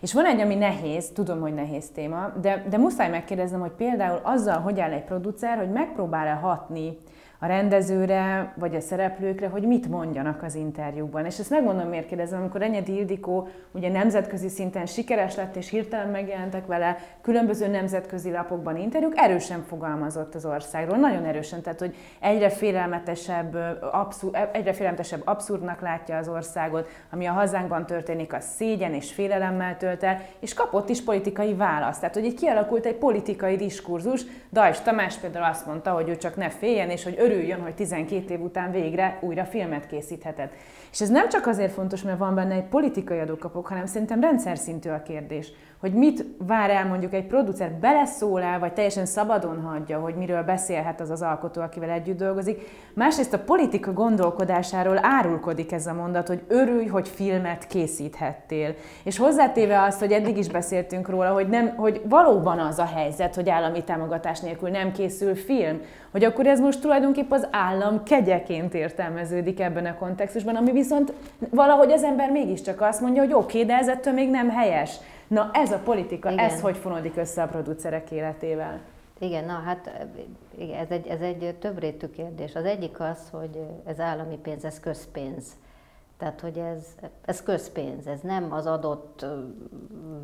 És van egy, ami nehéz, tudom, hogy nehéz téma, de, de muszáj megkérdeznem, hogy például azzal, hogy áll egy producer, hogy megpróbál-e hatni a rendezőre, vagy a szereplőkre, hogy mit mondjanak az interjúkban. És ezt megmondom, miért kérdezem, amikor Enyedi Ildikó ugye nemzetközi szinten sikeres lett, és hirtelen megjelentek vele különböző nemzetközi lapokban interjúk, erősen fogalmazott az országról, nagyon erősen, tehát hogy egyre félelmetesebb, abszur, egyre félelmetesebb abszurdnak látja az országot, ami a hazánkban történik, az szégyen és félelemmel tölt el, és kapott is politikai választ. Tehát, hogy itt kialakult egy politikai diskurzus. Dajs Tamás például azt mondta, hogy ő csak ne féljen, és hogy örüljön, hogy 12 év után végre újra filmet készíthetett. És ez nem csak azért fontos, mert van benne egy politikai adókapok, hanem szerintem rendszer szintű a kérdés hogy mit vár el mondjuk egy producer, beleszól el, vagy teljesen szabadon hagyja, hogy miről beszélhet az az alkotó, akivel együtt dolgozik. Másrészt a politika gondolkodásáról árulkodik ez a mondat, hogy örülj, hogy filmet készíthettél. És hozzátéve azt, hogy eddig is beszéltünk róla, hogy, nem, hogy valóban az a helyzet, hogy állami támogatás nélkül nem készül film, hogy akkor ez most tulajdonképpen az állam kegyeként értelmeződik ebben a kontextusban, ami viszont valahogy az ember mégiscsak azt mondja, hogy oké, okay, de ez ettől még nem helyes. Na ez a politika, Igen. ez hogy fonodik össze a producerek életével? Igen, na hát igen, ez egy, ez egy többrétű kérdés. Az egyik az, hogy ez állami pénz, ez közpénz. Tehát, hogy ez, ez közpénz, ez nem az adott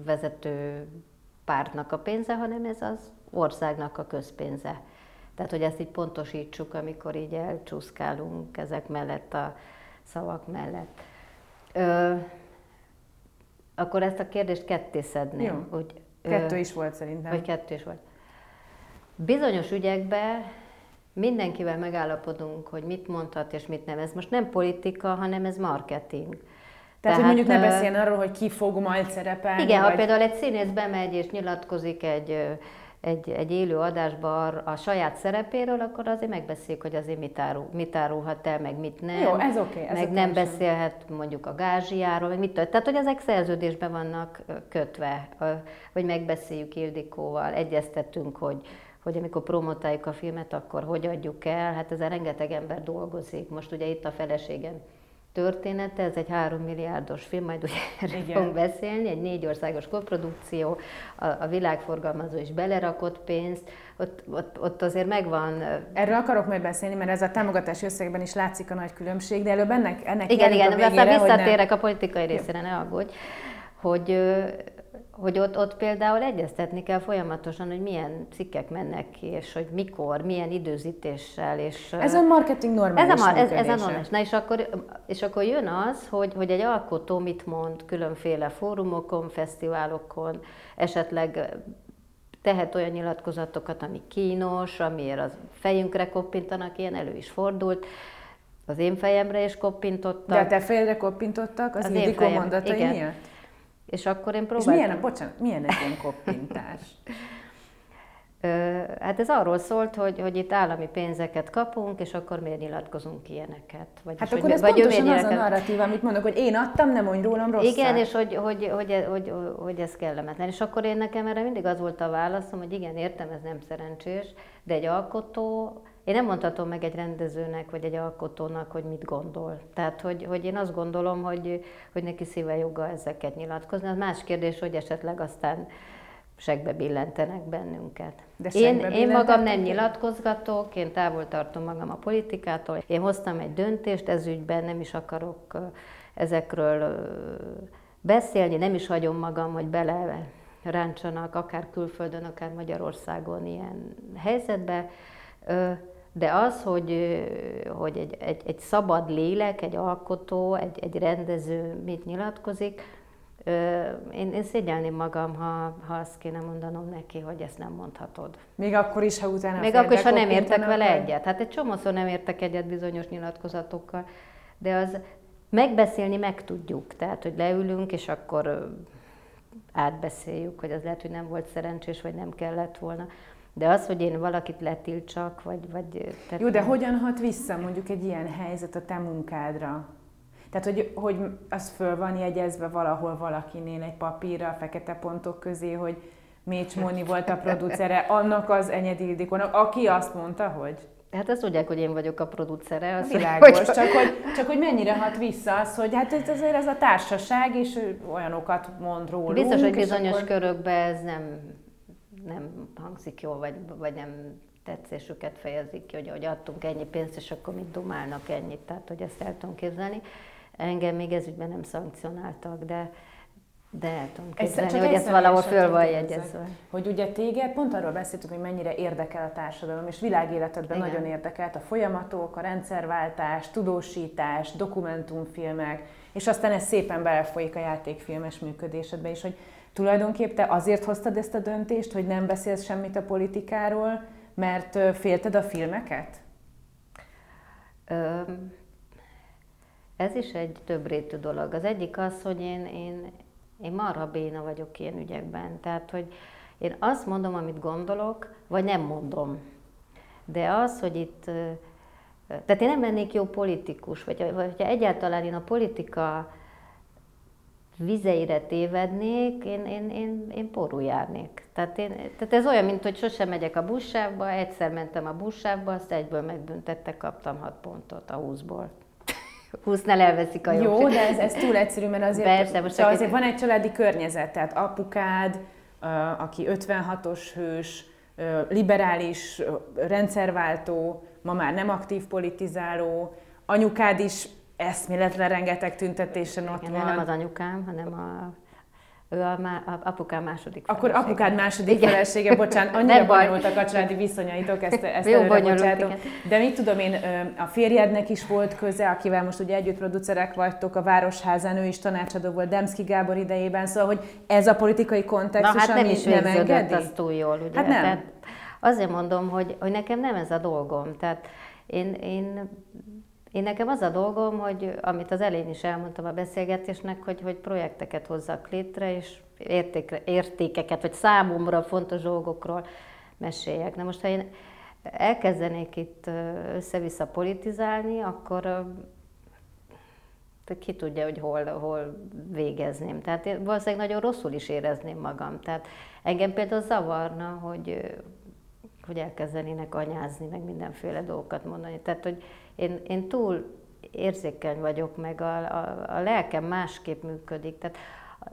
vezető pártnak a pénze, hanem ez az országnak a közpénze. Tehát, hogy ezt így pontosítsuk, amikor így elcsúszkálunk ezek mellett a szavak mellett. Ö, akkor ezt a kérdést ketté szedném. Jó. Hogy, kettő is volt szerintem. Vagy kettő is volt. Bizonyos ügyekben mindenkivel megállapodunk, hogy mit mondhat és mit nem. Ez most nem politika, hanem ez marketing. Tehát, Tehát hogy mondjuk ne beszéljen arról, hogy ki fog majd szerepelni. Igen, vagy... ha például egy színész bemegy és nyilatkozik egy egy, egy élő adásban a saját szerepéről, akkor azért megbeszéljük, hogy azért mit, árul, mit árulhat el, meg mit nem. Jó, ez oké. Okay, meg nem beszélhet mondjuk a gázsiáról, meg mit Tehát, hogy ezek szerződésben vannak kötve, hogy megbeszéljük Ildikóval, egyeztetünk, hogy, hogy amikor promotáljuk a filmet, akkor hogy adjuk el, hát ezen rengeteg ember dolgozik. Most ugye itt a feleségem története, ez egy három milliárdos film, majd ugye erről fogunk beszélni, egy négy országos koprodukció, a, a világforgalmazó is belerakott pénzt, ott, ott, ott azért megvan... Erről akarok majd beszélni, mert ez a támogatási összegben is látszik a nagy különbség, de előbb ennek, ennek Igen, igen, a végére, aztán visszatérek a politikai részére, ne aggódj, hogy hogy ott, ott például egyeztetni kell folyamatosan, hogy milyen cikkek mennek ki, és hogy mikor, milyen időzítéssel. És, ez a marketing normális Ez a, ez, ez a normális. Na és akkor, és akkor jön az, hogy, hogy egy alkotó mit mond különféle fórumokon, fesztiválokon, esetleg tehet olyan nyilatkozatokat, ami kínos, amiért az fejünkre koppintanak, ilyen elő is fordult. Az én fejemre is koppintottak. De a te fejedre koppintottak az, az Ildikó mondatai igen. miatt? És akkor én próbáltam... És milyen, bocsánat, milyen egy ilyen koppintás? Hát ez arról szólt, hogy, hogy itt állami pénzeket kapunk, és akkor miért nyilatkozunk ilyeneket? Vagy hát akkor ez vagy pontosan az a narratív, amit mondok, hogy én adtam, nem mondj rólam rosszat. Igen, és hogy, hogy, hogy, hogy, hogy ez kellemetlen. És akkor én nekem erre mindig az volt a válaszom, hogy igen, értem, ez nem szerencsés, de egy alkotó én nem mondhatom meg egy rendezőnek, vagy egy alkotónak, hogy mit gondol. Tehát, hogy, hogy én azt gondolom, hogy, hogy neki szíve joga ezeket nyilatkozni. Az más kérdés, hogy esetleg aztán segbe billentenek bennünket. De én, én magam nem nyilatkozgatok, én távol tartom magam a politikától. Én hoztam egy döntést ez ügyben, nem is akarok ezekről beszélni, nem is hagyom magam, hogy bele ráncsanak akár külföldön, akár Magyarországon ilyen helyzetbe de az, hogy, hogy egy, egy, egy szabad lélek, egy alkotó, egy, egy rendező mit nyilatkozik, én, én szégyelném magam, ha, ha azt kéne mondanom neki, hogy ezt nem mondhatod. Még akkor is, ha utána Még akkor is, ha nem értek vele vagy? egyet. Hát egy csomószor nem értek egyet bizonyos nyilatkozatokkal, de az megbeszélni meg tudjuk. Tehát, hogy leülünk, és akkor átbeszéljük, hogy az lehet, hogy nem volt szerencsés, vagy nem kellett volna. De az, hogy én valakit letiltsak, vagy... vagy tehát Jó, de nem... hogyan hat vissza mondjuk egy ilyen helyzet a te munkádra? Tehát, hogy, hogy az föl van jegyezve valahol valakinél egy papírra, fekete pontok közé, hogy Mécs Móni volt a producere, annak az Enyedi Ildikónak, aki azt mondta, hogy... Hát ezt tudják, hogy én vagyok a producere. Az Világos, hogy... Csak, hogy, csak hogy mennyire hat vissza az, hogy hát ez azért ez a társaság, és olyanokat mond rólunk. Biztos, hogy bizonyos akkor... körökben ez nem nem hangzik jól, vagy, vagy nem tetszésüket fejezik ki, hogy, hogy adtunk ennyi pénzt, és akkor mit dumálnak ennyit, tehát hogy ezt el tudom képzelni. Engem még ez ügyben nem szankcionáltak, de, de el tudom képzelni, ezt, hogy ezt valahol föl van jegyezve. Hogy ugye téged, pont arról beszéltünk, hogy mennyire érdekel a társadalom, és világéletedben Igen. nagyon érdekelt a folyamatok, a rendszerváltás, tudósítás, dokumentumfilmek, és aztán ez szépen belefolyik a játékfilmes működésedbe is, hogy Tulajdonképpen te azért hoztad ezt a döntést, hogy nem beszélsz semmit a politikáról, mert félted a filmeket? Ez is egy több rétű dolog. Az egyik az, hogy én, én, én marha béna vagyok ilyen ügyekben. Tehát, hogy én azt mondom, amit gondolok, vagy nem mondom. De az, hogy itt... Tehát én nem lennék jó politikus, vagy, vagy ha egyáltalán én a politika vizeire tévednék, én, én, én, én porul járnék. Tehát, én, tehát ez olyan, mint hogy sosem megyek a buszsávba, egyszer mentem a buszsávba, azt egyből megbüntettek, kaptam 6 pontot a 20-ból. 20 ne elveszik a jó. Jó, de ez, ez túl egyszerű, mert azért, Persze, most csak azért van egy családi környezet, tehát apukád, aki 56-os hős, liberális, rendszerváltó, ma már nem aktív politizáló, anyukád is eszméletlen rengeteg tüntetésen ott Igen, van. Nem az anyukám, hanem a ő a, má, a apukám második Akkor felesége. apukád második igen. felesége, bocsánat, annyira bonyolultak a családi viszonyaitok, ezt, ezt Jó bonyolult, De mit tudom én, a férjednek is volt köze, akivel most ugye együtt producerek vagytok, a Városházán, ő is tanácsadó volt Demszki Gábor idejében, szóval, hogy ez a politikai kontextus, Na, hát nem is nem engedi? az túl jól, ugye? Hát nem. Tehát azért mondom, hogy, hogy nekem nem ez a dolgom. Tehát én, én én nekem az a dolgom, hogy amit az elején is elmondtam a beszélgetésnek, hogy, hogy projekteket hozzak létre, és értékre, értékeket, vagy számomra fontos dolgokról meséljek. Na most, ha én elkezdenék itt össze-vissza politizálni, akkor ki tudja, hogy hol, hol végezném. Tehát én valószínűleg nagyon rosszul is érezném magam. Tehát engem például zavarna, hogy, hogy elkezdenének anyázni, meg mindenféle dolgokat mondani. Tehát, hogy én, én túl érzékeny vagyok, meg a, a, a lelkem másképp működik. Tehát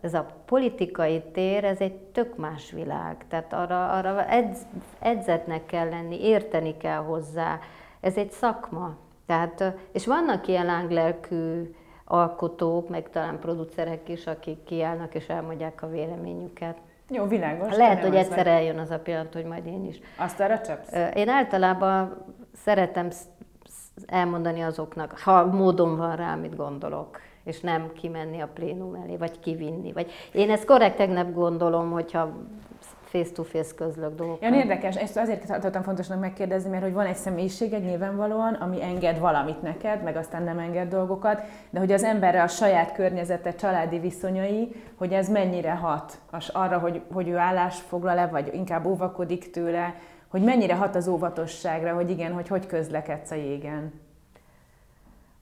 ez a politikai tér, ez egy tök más világ. Tehát arra, arra edz, edzetnek kell lenni, érteni kell hozzá. Ez egy szakma. Tehát, és vannak ilyen lánglelkű alkotók, meg talán producerek is, akik kiállnak és elmondják a véleményüket. Jó, világos. Lehet, hogy egyszer eljön az a pillanat, hogy majd én is. Azt arra csapsz? Én általában szeretem elmondani azoknak, ha módon van rá, amit gondolok, és nem kimenni a plénum elé, vagy kivinni. Vagy én ezt korrektegnek gondolom, hogyha face-to-face közlök dolgokat. Ja, érdekes, ezt azért tartottam fontosnak megkérdezni, mert hogy van egy személyiséged nyilvánvalóan, ami enged valamit neked, meg aztán nem enged dolgokat, de hogy az emberre a saját környezete, családi viszonyai, hogy ez mennyire hat arra, hogy, hogy ő állásfoglal-e, vagy inkább óvakodik tőle, hogy mennyire hat az óvatosságra, hogy igen, hogy hogy közlekedsz a jégen?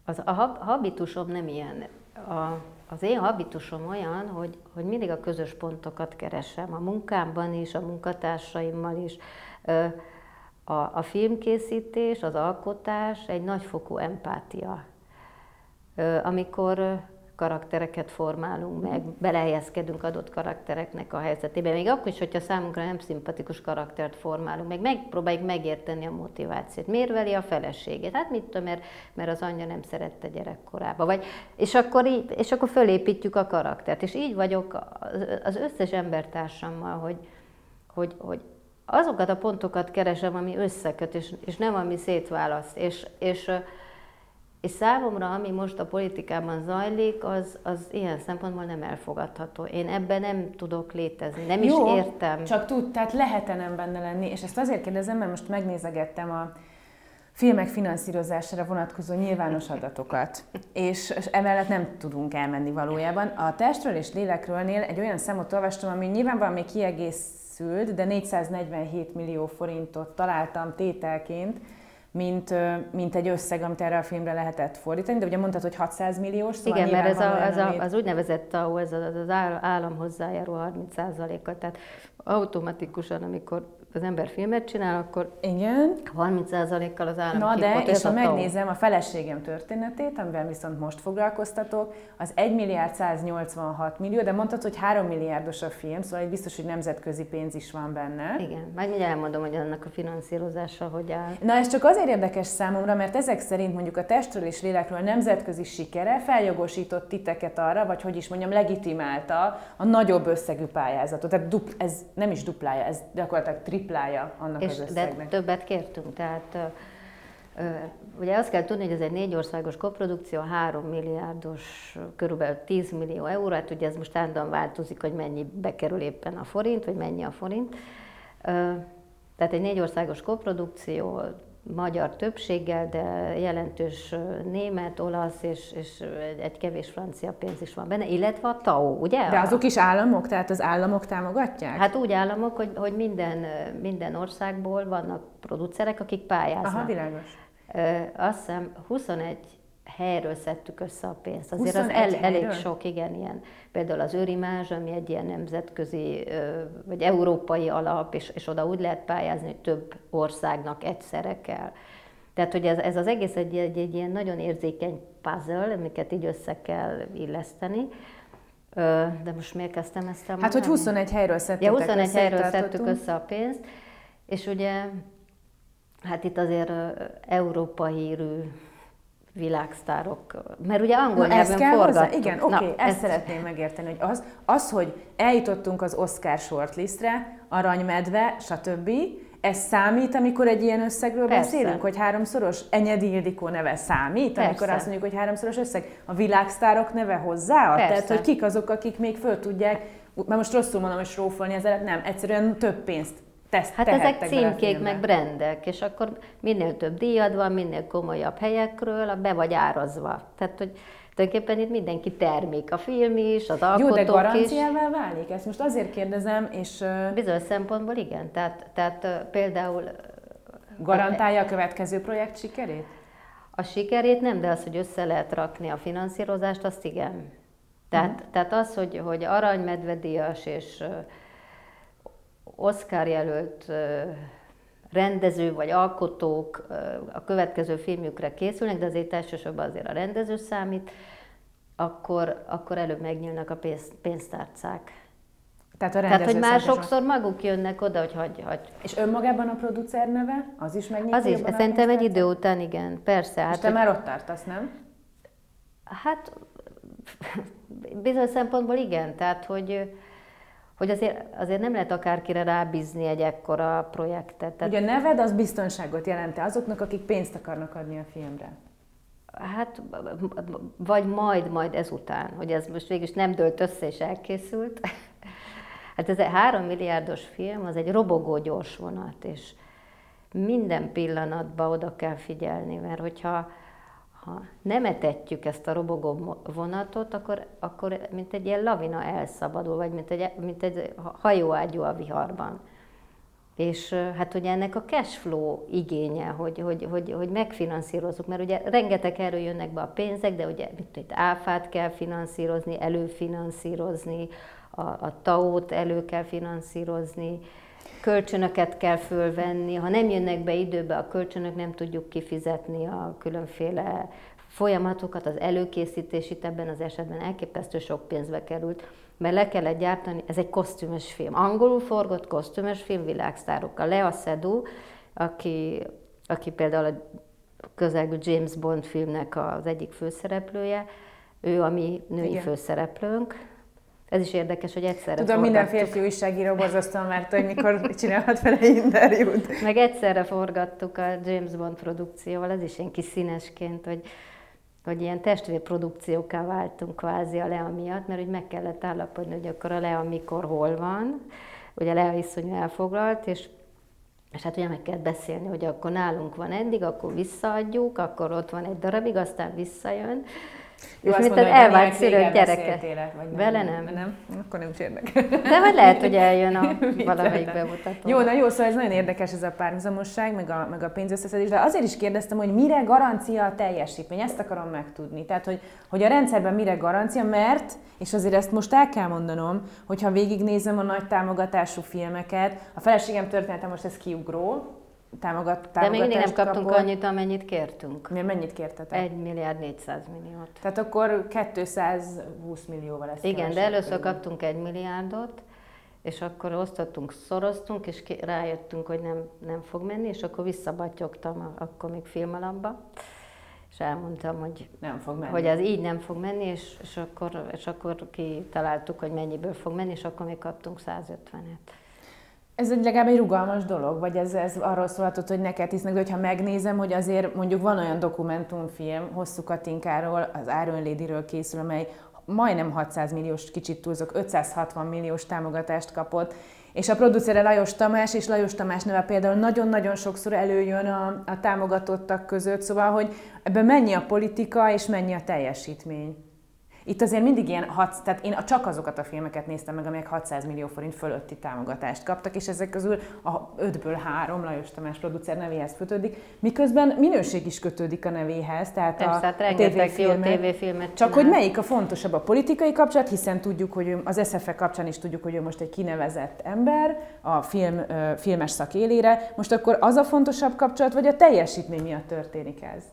Az, a habitusom nem ilyen. A, az én habitusom olyan, hogy, hogy mindig a közös pontokat keresem, a munkámban is, a munkatársaimmal is. A, a filmkészítés, az alkotás egy nagyfokú empátia. Amikor karaktereket formálunk meg, belehelyezkedünk adott karaktereknek a helyzetébe. Még akkor is, hogyha számunkra nem szimpatikus karaktert formálunk, meg megpróbáljuk megérteni a motivációt. Miért veli a feleségét? Hát mit tudom, mert, mert az anyja nem szerette gyerekkorába. Vagy, és, akkor így, és akkor fölépítjük a karaktert. És így vagyok az összes embertársammal, hogy, hogy, hogy azokat a pontokat keresem, ami összeköt, és, és nem ami szétválaszt. És, és és számomra, ami most a politikában zajlik, az, az ilyen szempontból nem elfogadható. Én ebben nem tudok létezni, nem Jó, is értem. Csak tud, tehát lehet-e nem benne lenni, és ezt azért kérdezem, mert most megnézegettem a filmek finanszírozására vonatkozó nyilvános adatokat, és, és emellett nem tudunk elmenni valójában. A testről és lélekről egy olyan számot olvastam, ami nyilván valami kiegészült, de 447 millió forintot találtam tételként, mint, mint egy összeg, amit erre a filmre lehetett fordítani, de ugye mondtad, hogy 600 milliós, szóval Igen, mert ez, a, ez a, az úgynevezett TAO, ez az, az állam hozzájárul 30%-a, tehát automatikusan, amikor az ember filmet csinál, akkor Igen. 30%-kal az állam Na de, és ha megnézem a feleségem történetét, amivel viszont most foglalkoztatok, az 1 milliárd 186 millió, de mondtad, hogy 3 milliárdos a film, szóval biztos, hogy nemzetközi pénz is van benne. Igen, majd elmondom, hogy annak a finanszírozása hogy áll. Na ez csak azért érdekes számomra, mert ezek szerint mondjuk a testről és lélekről nemzetközi sikere feljogosított titeket arra, vagy hogy is mondjam, legitimálta a nagyobb összegű pályázatot. Tehát dupl, ez nem is duplája, ez gyakorlatilag tri triplája annak és az összegnek. De többet kértünk, tehát Ugye azt kell tudni, hogy ez egy négy országos koprodukció, 3 milliárdos, körülbelül 10 millió euró, hát ugye ez most állandóan változik, hogy mennyi bekerül éppen a forint, vagy mennyi a forint. Tehát egy négy országos koprodukció, magyar többséggel, de jelentős német, olasz és, és egy kevés francia pénz is van benne, illetve a TAO, ugye? De azok is államok, tehát az államok támogatják? Hát úgy államok, hogy, hogy minden, minden országból vannak producerek, akik pályáznak. Aha, világos. Azt hiszem 21 helyről szedtük össze a pénzt. Azért az el, elég sok, igen, ilyen. Például az Őrimázs, ami egy ilyen nemzetközi vagy európai alap, és, és oda úgy lehet pályázni, hogy több országnak egyszerre kell. Tehát, hogy ez, ez az egész egy, egy, egy ilyen nagyon érzékeny puzzle, amiket így össze kell illeszteni. De most miért kezdtem ezt a Hát, hogy 21 helyről szedtük ja, 21 össze, helyről szedtük össze a pénzt, és ugye, hát itt azért európai világsztárok, mert ugye angol Na, nyelven kell forgattuk. Hozzá? Igen, oké, okay, ezt, ezt szeretném megérteni, hogy az, az, hogy eljutottunk az Oscar shortlistre, Aranymedve, stb., ez számít, amikor egy ilyen összegről Persze. beszélünk, hogy háromszoros? Enyedi Ildikó neve számít, Persze. amikor azt mondjuk, hogy háromszoros összeg? A világsztárok neve? Persze. Tehát, hogy kik azok, akik még föl tudják, mert most rosszul mondom, hogy srófolni ezzel, nem, egyszerűen több pénzt tesz, Hát ezek címkék, meg brendek, és akkor minél több díjad van, minél komolyabb helyekről, be vagy árazva. Tehát, hogy tulajdonképpen itt mindenki termék, a film is, az alkotók Jó, de garanciával is. válik? Ezt most azért kérdezem, és... Bizonyos szempontból igen. Tehát, tehát például... Garantálja a következő projekt sikerét? A sikerét nem, de az, hogy össze lehet rakni a finanszírozást, azt igen. Tehát, uh-huh. tehát az, hogy, hogy aranymedvedias és Oscar jelölt rendező vagy alkotók a következő filmjükre készülnek, de azért elsősorban azért a rendező számít, akkor, akkor előbb megnyílnak a pénz, pénztárcák. Tehát, a Tehát, hogy már sokszor maguk jönnek oda, hogy hagy, hagy. És önmagában a producer neve? Az is megnyitja Az is, szerintem egy idő után igen, persze. Hát, És te hogy... már ott tartasz, nem? Hát bizonyos szempontból igen, tehát hogy hogy azért, azért nem lehet akárkire rábízni egy ekkora projektet. Tehát... Ugye a neved az biztonságot jelent azoknak, akik pénzt akarnak adni a filmre? Hát, vagy majd, majd ezután, hogy ez most végül nem dőlt össze és elkészült. Hát ez egy három milliárdos film, az egy robogó gyors vonat, és minden pillanatban oda kell figyelni, mert hogyha ha nem etetjük ezt a robogó vonatot, akkor, akkor mint egy ilyen lavina elszabadul, vagy mint egy, mint egy hajóágyú a viharban. És hát ugye ennek a cash flow igénye, hogy, hogy, hogy, hogy megfinanszírozzuk, mert ugye rengeteg erről jönnek be a pénzek, de ugye mit itt áfát kell finanszírozni, előfinanszírozni, a, a TAO-t elő kell finanszírozni, kölcsönöket kell fölvenni, ha nem jönnek be időbe a kölcsönök, nem tudjuk kifizetni a különféle folyamatokat, az előkészítés itt ebben az esetben elképesztő sok pénzbe került, mert le kellett gyártani, ez egy kosztümös film, angolul forgott kosztümös film világsztárokkal. Lea Seydoux, aki, aki például a közelgő James Bond filmnek az egyik főszereplője, ő a mi női Igen. főszereplőnk, ez is érdekes, hogy egyszerre Tudom, minden férfi újságíró borzasztóan, mert hogy mikor csinálhat vele interjút. Meg egyszerre forgattuk a James Bond produkcióval, ez is ilyen kis színesként, hogy, hogy ilyen testvérprodukcióká váltunk kvázi a Lea miatt, mert hogy meg kellett állapodni, hogy akkor a Lea mikor, hol van. Ugye Lea iszonyú elfoglalt, és és hát ugye meg kell beszélni, hogy akkor nálunk van eddig, akkor visszaadjuk, akkor ott van egy darabig, aztán visszajön. Jó, és mint az elvált szülők gyereke. Vagy Vele nem. nem. Nem? Akkor nem is érdekel. De vagy lehet, hogy eljön a valamelyik bemutató. Jó, na jó, szóval ez nagyon érdekes ez a párhuzamosság, meg a, meg a pénzösszeszedés, de azért is kérdeztem, hogy mire garancia a teljesítmény, ezt akarom megtudni. Tehát, hogy, hogy a rendszerben mire garancia, mert, és azért ezt most el kell mondanom, hogyha végignézem a nagy támogatású filmeket, a feleségem története most ez kiugró, támogat, De még mindig nem kaptunk kapol. annyit, amennyit kértünk. Mi, mennyit kértetek? 1 milliárd 400 milliót. Tehát akkor 220 millióval lesz Igen, de először körül. kaptunk 1 milliárdot, és akkor osztottunk, szoroztunk, és rájöttünk, hogy nem, nem fog menni, és akkor visszabatyogtam, akkor még filmalapba, és elmondtam, hogy, nem fog menni. hogy ez így nem fog menni, és, és, akkor, és akkor kitaláltuk, hogy mennyiből fog menni, és akkor még kaptunk 150-et. Ez egy legalább egy rugalmas dolog, vagy ez, ez arról szólhatott, hogy neked hisznek, de hogyha megnézem, hogy azért mondjuk van olyan dokumentumfilm, Hosszú Katinkáról, az Iron Lady-ről készül, amely majdnem 600 milliós, kicsit túlzok, 560 milliós támogatást kapott, és a producere Lajos Tamás, és Lajos Tamás neve például nagyon-nagyon sokszor előjön a, a támogatottak között, szóval, hogy ebben mennyi a politika, és mennyi a teljesítmény. Itt azért mindig ilyen, hat, tehát én csak azokat a filmeket néztem meg, amelyek 600 millió forint fölötti támogatást kaptak, és ezek közül a ötből három Lajos Tamás producer nevéhez kötődik, miközben minőség is kötődik a nevéhez, tehát Persze, a, hát a tévéfilmet. tévéfilmet Csak hogy melyik a fontosabb a politikai kapcsolat, hiszen tudjuk, hogy az SFE kapcsán is tudjuk, hogy ő most egy kinevezett ember a film, filmes szakélére. Most akkor az a fontosabb kapcsolat, vagy a teljesítmény miatt történik ez?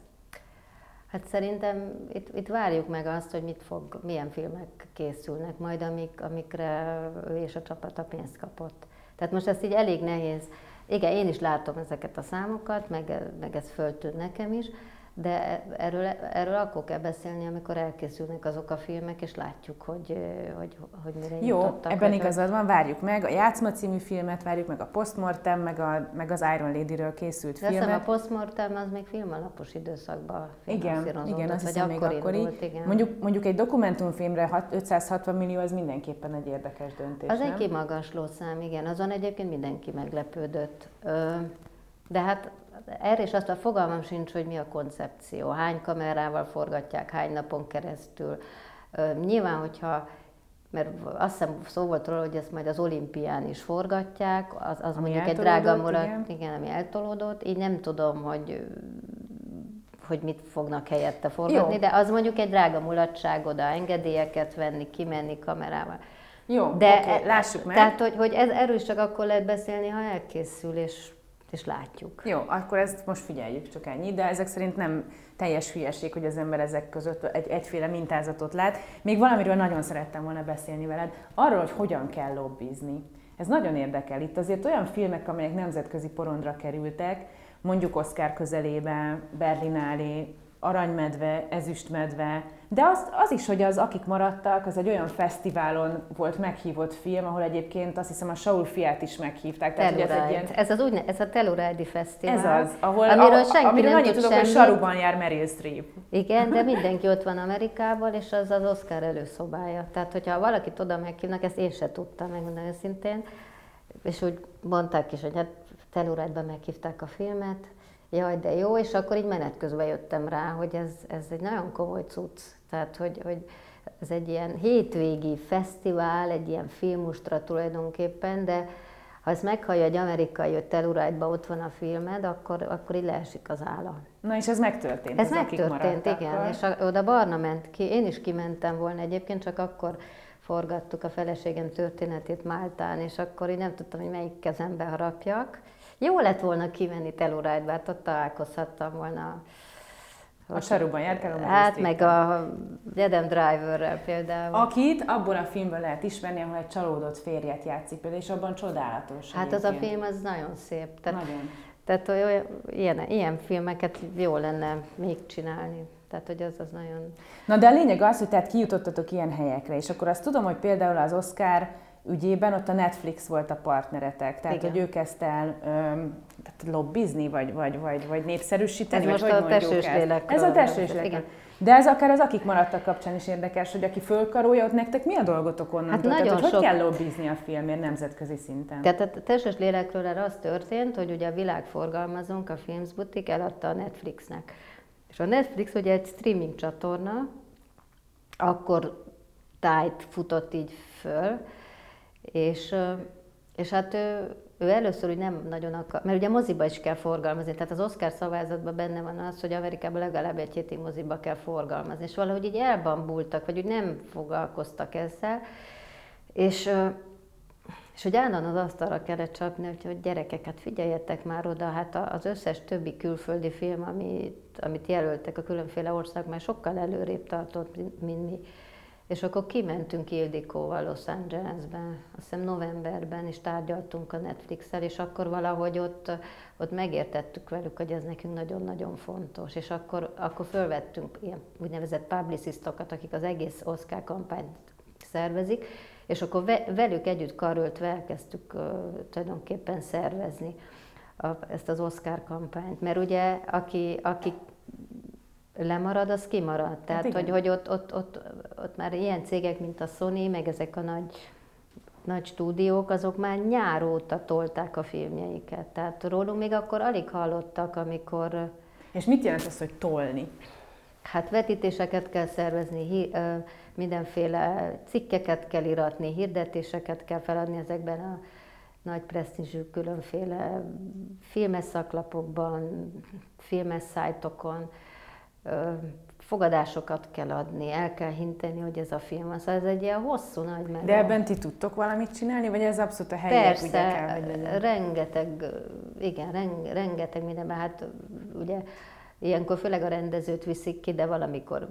Hát szerintem itt, itt várjuk meg azt, hogy mit fog, milyen filmek készülnek majd, amik, amikre ő és a csapata pénzt kapott. Tehát most ezt így elég nehéz. Igen, én is látom ezeket a számokat, meg, meg ez föltűnt nekem is, de erről, erről akkor kell beszélni, amikor elkészülnek azok a filmek, és látjuk, hogy, hogy, hogy mire Jó, jutottak. ebben igazad van, várjuk meg a Játszma című filmet, várjuk meg a Postmortem, meg, a, meg az Iron Lady-ről készült de filmet. a Postmortem az még filmalapos időszakban Igen, igen, azt hiszem még akkori. Indult, igen. Mondjuk, mondjuk egy dokumentumfilmre 560 millió, az mindenképpen egy érdekes döntés, Az nem? egy kimagasló szám, igen. Azon egyébként mindenki meglepődött. De hát erre is azt a fogalmam sincs, hogy mi a koncepció, hány kamerával forgatják, hány napon keresztül. Nyilván, hogyha mert azt hiszem szó volt róla, hogy ezt majd az olimpián is forgatják, az, az mondjuk egy drága mulat, igen. igen, ami eltolódott, így nem tudom, hogy hogy mit fognak helyette forgatni, Jó. de az mondjuk egy drága mulatság oda engedélyeket venni, kimenni kamerával. Jó, de okay, lássuk meg. Tehát, hogy, hogy ez, erről is csak akkor lehet beszélni, ha elkészül, és és látjuk. Jó, akkor ezt most figyeljük csak ennyi, de ezek szerint nem teljes hülyeség, hogy az ember ezek között egy, egyféle mintázatot lát. Még valamiről nagyon szerettem volna beszélni veled, arról, hogy hogyan kell lobbizni. Ez nagyon érdekel. Itt azért olyan filmek, amelyek nemzetközi porondra kerültek, mondjuk Oscar közelébe, Berlinálé, Aranymedve, Ezüstmedve, de az, az is, hogy az Akik maradtak, az egy olyan fesztiválon volt meghívott film, ahol egyébként azt hiszem a Saul fiát is meghívták. Tehát, ez, egy ilyen... ez, az úgy, ez a Telluride Fesztivál. Ez az, ahol, amiről senki amiről nem annyit tudok, hogy saruban jár Meryl Streep. Igen, de mindenki ott van Amerikában, és az az Oscar előszobája. Tehát, hogyha valakit oda meghívnak, ezt én se tudtam, megmondani őszintén, és úgy mondták is, hogy hát Telluride-ben meghívták a filmet, jaj, de jó, és akkor így menet közben jöttem rá, hogy ez, ez egy nagyon komoly cucc. Tehát, hogy, hogy ez egy ilyen hétvégi fesztivál, egy ilyen filmustra tulajdonképpen, de ha ezt meghallja egy amerikai, hogy Telluride-ba ott van a filmed, akkor, akkor így leesik az álla. Na és ez megtörtént? Ez megtörtént, igen. És a, oda Barna ment ki, én is kimentem volna egyébként, csak akkor forgattuk a feleségem történetét Máltán, és akkor én nem tudtam, hogy melyik kezembe harapjak. Jó lett volna kivenni Telluride-ba, hát ott találkozhattam volna a saruban járkálom. Hát, meg a Adam Driverrel például. Akit abból a filmből lehet ismerni, ahol egy csalódott férjet játszik például, és abban csodálatos. Hát az a film az nagyon szép. Tehát, nagyon. Tehát olyan, ilyen, ilyen filmeket jó lenne még csinálni. Tehát, hogy az az nagyon... Na, de a lényeg az, hogy tehát kijutottatok ilyen helyekre, és akkor azt tudom, hogy például az Oscar ügyében ott a Netflix volt a partneretek, tehát Igen. hogy ő kezdte el öm, lobbizni, vagy, vagy, vagy, vagy népszerűsíteni, ez vagy most hogy a testős Ez a testős Igen. De ez akár az akik maradtak kapcsán is érdekes, hogy aki fölkarolja, ott nektek mi a dolgotok onnantól? Hát nagyon tehát, hogy sok... hogy kell lobbizni a filmért nemzetközi szinten? Tehát a testős lélekről erre az történt, hogy ugye a világforgalmazónk, a Films Boutique eladta a Netflixnek. És a Netflix ugye egy streaming csatorna, akkor tájt futott így föl, és, és hát ő, ő először úgy nem nagyon akar, mert ugye moziba is kell forgalmazni, tehát az Oscar szavázatban benne van az, hogy Amerikában legalább egy hétig moziba kell forgalmazni, és valahogy így elbambultak, vagy úgy nem foglalkoztak ezzel, és, és hogy állandóan az asztalra kellett csapni, hogy, hogy gyerekeket figyeljetek már oda, hát az összes többi külföldi film, amit, amit jelöltek a különféle országban, már sokkal előrébb tartott, mint mi. És akkor kimentünk Ildikóval Los Angelesben, azt hiszem novemberben, és tárgyaltunk a Netflix-el, és akkor valahogy ott, ott megértettük velük, hogy ez nekünk nagyon-nagyon fontos. És akkor, akkor fölvettünk ilyen úgynevezett publicistokat, akik az egész Oscar kampányt szervezik, és akkor velük együtt karöltve elkezdtük uh, tulajdonképpen szervezni a, ezt az Oscar kampányt. Mert ugye, aki, aki lemarad, az kimarad. Tehát, hát hogy, hogy ott, ott, ott, ott már ilyen cégek, mint a Sony, meg ezek a nagy, nagy stúdiók, azok már nyár óta tolták a filmjeiket. Tehát rólunk még akkor alig hallottak, amikor... És mit jelent az, hogy tolni? Hát vetítéseket kell szervezni, mindenféle cikkeket kell iratni, hirdetéseket kell feladni ezekben a nagy presztízsű különféle filmes szaklapokban, filmes szájtokon, fogadásokat kell adni, el kell hinteni, hogy ez a film van. Szóval ez egy ilyen hosszú nagy meg. De ebben ti tudtok valamit csinálni, vagy ez abszolút a helyiek Persze, ugye kell, hogy legyen? rengeteg, igen, rengeteg mindenben. Hát ugye ilyenkor főleg a rendezőt viszik ki, de valamikor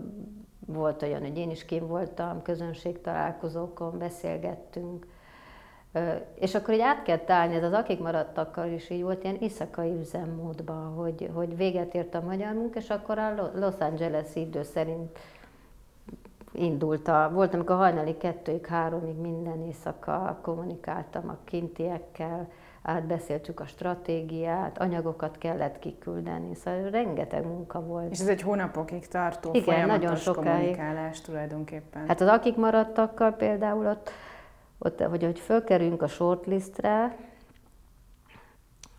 volt olyan, hogy én is kim voltam, közönségtalálkozókon beszélgettünk, és akkor így át kell állni, ez az akik maradtakkal is így volt, ilyen iszakai üzemmódban, hogy, hogy véget ért a magyar munka, és akkor a Los Angeles idő szerint indult a, volt, amikor hajnali kettőig, háromig minden éjszaka kommunikáltam a kintiekkel, átbeszéltük a stratégiát, anyagokat kellett kiküldeni, szóval rengeteg munka volt. És ez egy hónapokig tartó Igen, folyamatos nagyon sokáig. kommunikálás tulajdonképpen. Hát az akik maradtakkal például ott ott, hogy, hogy fölkerülünk a shortlistre,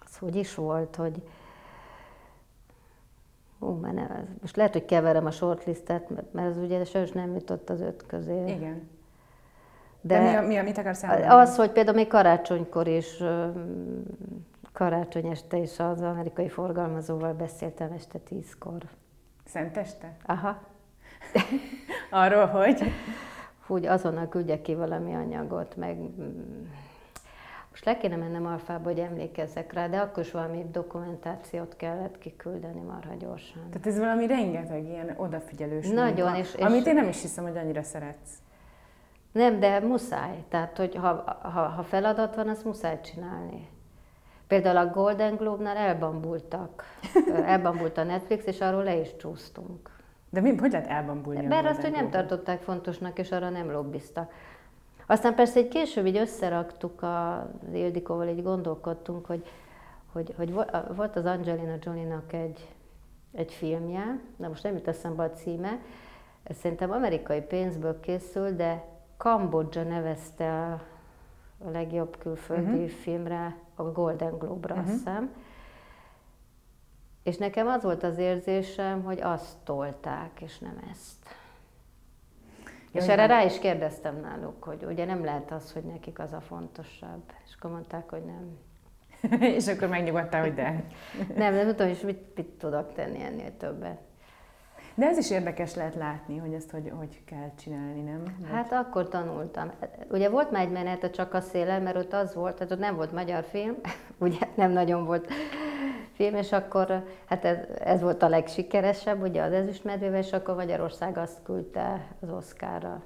az hogy is volt, hogy Ó, már nem, most lehet, hogy keverem a shortlistet, mert, mert az ugye sajnos nem jutott az öt közé. Igen. De, De mi, a, mi a, mit akarsz elmondani? Az, hogy például még karácsonykor is, karácsony este is az amerikai forgalmazóval beszéltem este tízkor. Szenteste? Aha. Arról, hogy? Hogy azonnal küldjek ki valami anyagot, meg mm, most le kéne mennem alfába, hogy emlékezzek rá, de akkor is valami dokumentációt kellett kiküldeni marha gyorsan. Tehát ez valami rengeteg ilyen odafigyelős Nagyon, munka, és, és, amit én nem is hiszem, hogy annyira szeretsz. Nem, de muszáj. Tehát, hogy ha, ha, ha feladat van, azt muszáj csinálni. Például a Golden Globe-nál elbambultak. Elbambult a Netflix, és arról le is csúsztunk. De mi, hogy lehet elbambulni? Mert azt, hogy nem tartották fontosnak, és arra nem lobbiztak. Aztán persze egy később így összeraktuk a Ildikóval, így gondolkodtunk, hogy, hogy, hogy volt az Angelina Jolie-nak egy, egy filmje, de most nem jut eszembe a címe, ez szerintem amerikai pénzből készül, de Kambodzsa nevezte a, a legjobb külföldi uh-huh. filmre, a Golden Globe-ra, uh-huh. azt hiszem. És nekem az volt az érzésem, hogy azt tolták, és nem ezt. Ja, és erre rá is kérdeztem náluk, hogy ugye nem lehet az, hogy nekik az a fontosabb. És akkor mondták, hogy nem. és akkor megnyugodtál, hogy de. nem, nem tudom, és mit, mit tudok tenni ennél többet. De ez is érdekes lehet látni, hogy ezt hogy, hogy kell csinálni, nem? Vagy... Hát akkor tanultam. Ugye volt már egy menet a Csak a szélen, mert ott az volt, tehát ott nem volt magyar film, ugye nem nagyon volt film, és akkor hát ez, ez volt a legsikeresebb, ugye az ezüstmedvével, és akkor Magyarország azt küldte az Oszkára.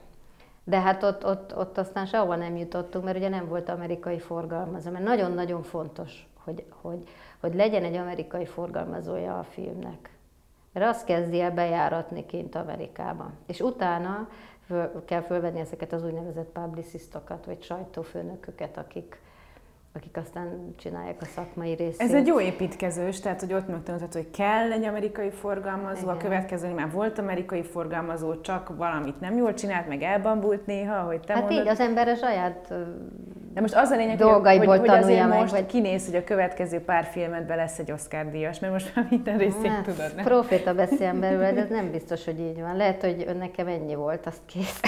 De hát ott, ott, ott aztán sehova nem jutottunk, mert ugye nem volt amerikai forgalmazó, mert nagyon-nagyon fontos, hogy, hogy, hogy legyen egy amerikai forgalmazója a filmnek. Mert azt kezdi el bejáratni kint Amerikában. És utána föl, kell fölvenni ezeket az úgynevezett publicistokat, vagy sajtófőnököket, akik, akik aztán csinálják a szakmai részét. Ez egy jó építkezős, tehát hogy ott megtanultad, hogy kell egy amerikai forgalmazó, Igen. a következő már volt amerikai forgalmazó, csak valamit nem jól csinált, meg elbambult néha, hogy te Hát mondod. így, az ember a saját de most az a lényeg, dolgaiból hogy, hogy, hogy azért meg, most vagy... kinéz, hogy a következő pár filmedben lesz egy Oscar díjas, mert most már minden részét hát, tudod, nem? Proféta beszélem belőle, de ez nem biztos, hogy így van. Lehet, hogy nekem ennyi volt, azt kész.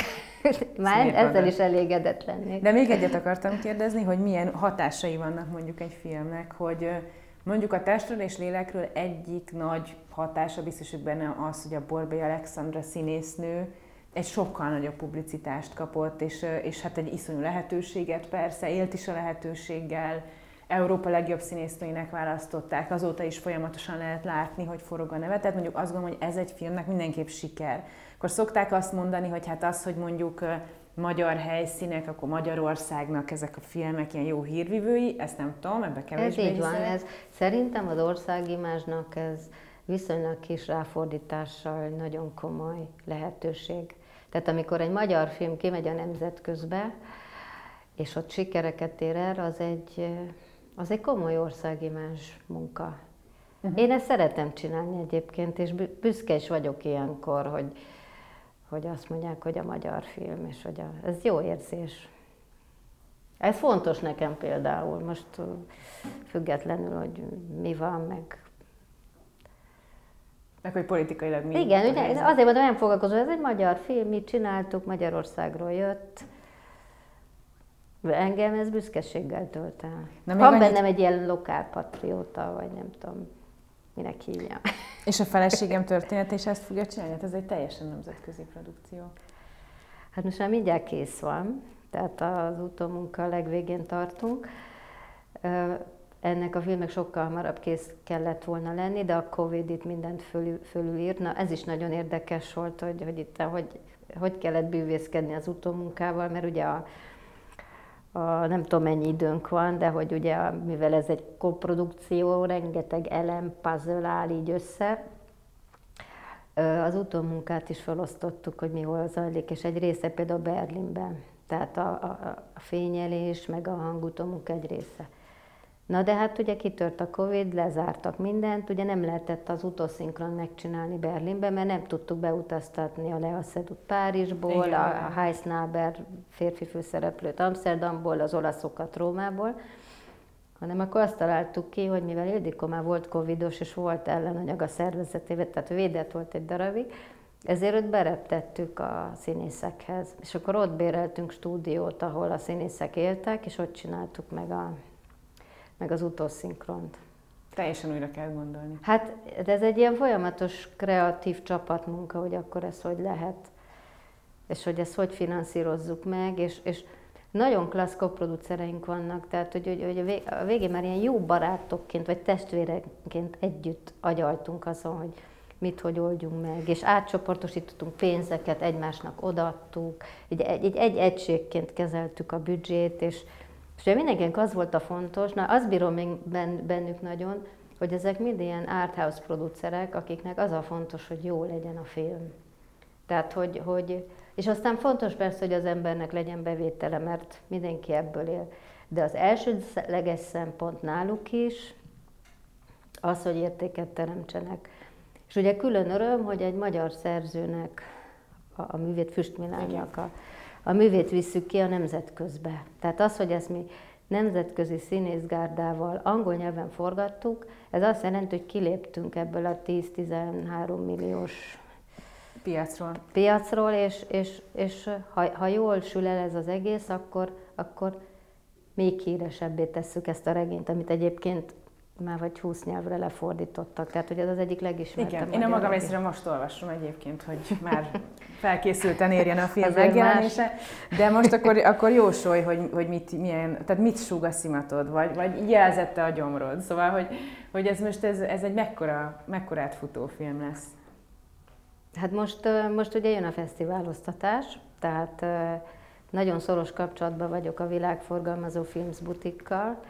Már Szép ezzel is elégedett lennék. De még egyet akartam kérdezni, hogy milyen hatásai vannak mondjuk egy filmnek, hogy mondjuk a testről és lélekről egyik nagy hatása biztos, hogy benne az, hogy a Borbély Alexandra színésznő egy sokkal nagyobb publicitást kapott, és, és hát egy iszonyú lehetőséget persze, élt is a lehetőséggel, Európa legjobb színésznőinek választották, azóta is folyamatosan lehet látni, hogy forog a neve, tehát mondjuk azt gondolom, hogy ez egy filmnek mindenképp siker. Akkor szokták azt mondani, hogy hát az, hogy mondjuk magyar helyszínek, akkor Magyarországnak ezek a filmek ilyen jó hírvivői, ezt nem tudom, ebbe kevésbé Ez így van, ez, szerintem az országimázsnak ez viszonylag kis ráfordítással nagyon komoly lehetőség. Tehát amikor egy magyar film kimegy a nemzetközbe, és ott sikereket ér el, az egy, az egy komoly országimás munka. Uh-huh. Én ezt szeretem csinálni egyébként, és büszke is vagyok ilyenkor, hogy, hogy azt mondják, hogy a magyar film, és hogy a, ez jó érzés. Ez fontos nekem például, most függetlenül, hogy mi van, meg Meg hogy politikailag mi. Igen, ugye, azért mondom, nem foglalkozó, ez egy magyar film, mi csináltuk, Magyarországról jött. Engem ez büszkeséggel tölt el. Na, Van annyit... bennem egy ilyen lokálpatrióta, vagy nem tudom, minek hívja. És a feleségem történet és ezt fogja csinálni? Hát ez egy teljesen nemzetközi produkció. Hát most már mindjárt kész van, tehát az utómunka legvégén tartunk. Ennek a filmnek sokkal hamarabb kész kellett volna lenni, de a Covid itt mindent fölül, fölülírt. Na, ez is nagyon érdekes volt, hogy, hogy itt hogy, hogy kellett bűvészkedni az utómunkával, mert ugye a, a, nem tudom mennyi időnk van, de hogy ugye mivel ez egy koprodukció, rengeteg elem, puzzle áll így össze, az utómunkát is felosztottuk, hogy mi hol zajlik, és egy része például Berlinben. Tehát a, a, a fényelés, meg a hangutómunka egy része. Na de hát ugye kitört a Covid, lezártak mindent, ugye nem lehetett az utószinkron megcsinálni Berlinben, mert nem tudtuk beutaztatni a Lea Sedut Párizsból, Igen. a, Heisnaber férfi főszereplőt Amsterdamból, az olaszokat Rómából, hanem akkor azt találtuk ki, hogy mivel Ildikó már volt covidos, és volt ellenanyag a szervezetében, tehát védett volt egy darabig, ezért őt bereptettük a színészekhez. És akkor ott béreltünk stúdiót, ahol a színészek éltek, és ott csináltuk meg a meg az utószinkront. Teljesen újra kell gondolni. Hát de ez egy ilyen folyamatos kreatív csapatmunka, hogy akkor ez hogy lehet, és hogy ezt hogy finanszírozzuk meg, és, és nagyon klassz koproducereink vannak, tehát hogy, hogy, hogy a végén már ilyen jó barátokként, vagy testvéreként együtt agyaltunk azon, hogy mit, hogy oldjunk meg, és átcsoportosítottunk pénzeket, egymásnak odaadtuk, egy, egy, egy, egy egységként kezeltük a büdzsét, és, és ugye mindenkinek az volt a fontos, na azt bírom még bennük nagyon, hogy ezek mind ilyen arthouse producerek, akiknek az a fontos, hogy jó legyen a film. Tehát, hogy, hogy és aztán fontos persze, hogy az embernek legyen bevétele, mert mindenki ebből él. De az elsődleges szempont náluk is az, hogy értéket teremtsenek. És ugye külön öröm, hogy egy magyar szerzőnek, a, a művét Füstmilánynak a, a művét visszük ki a nemzetközbe. Tehát az, hogy ezt mi nemzetközi színészgárdával angol nyelven forgattuk, ez azt jelenti, hogy kiléptünk ebből a 10-13 milliós piacról, piacról és, és, és ha, ha jól sül el ez az egész, akkor, akkor még híresebbé tesszük ezt a regényt, amit egyébként már vagy 20 nyelvre lefordítottak, tehát hogy ez az egyik legismertebb. Igen, én a magam részéről most olvasom egyébként, hogy már felkészülten érjen a film megjelenése, de most akkor, akkor jósolj, hogy, hogy mit, milyen, tehát mit súg a szimatod, vagy, vagy jelzette a gyomrod, szóval, hogy, hogy ez most ez, ez egy mekkora, mekkorát futó film lesz. Hát most, most ugye jön a fesztiváloztatás, tehát nagyon szoros kapcsolatban vagyok a világforgalmazó Films butikkal,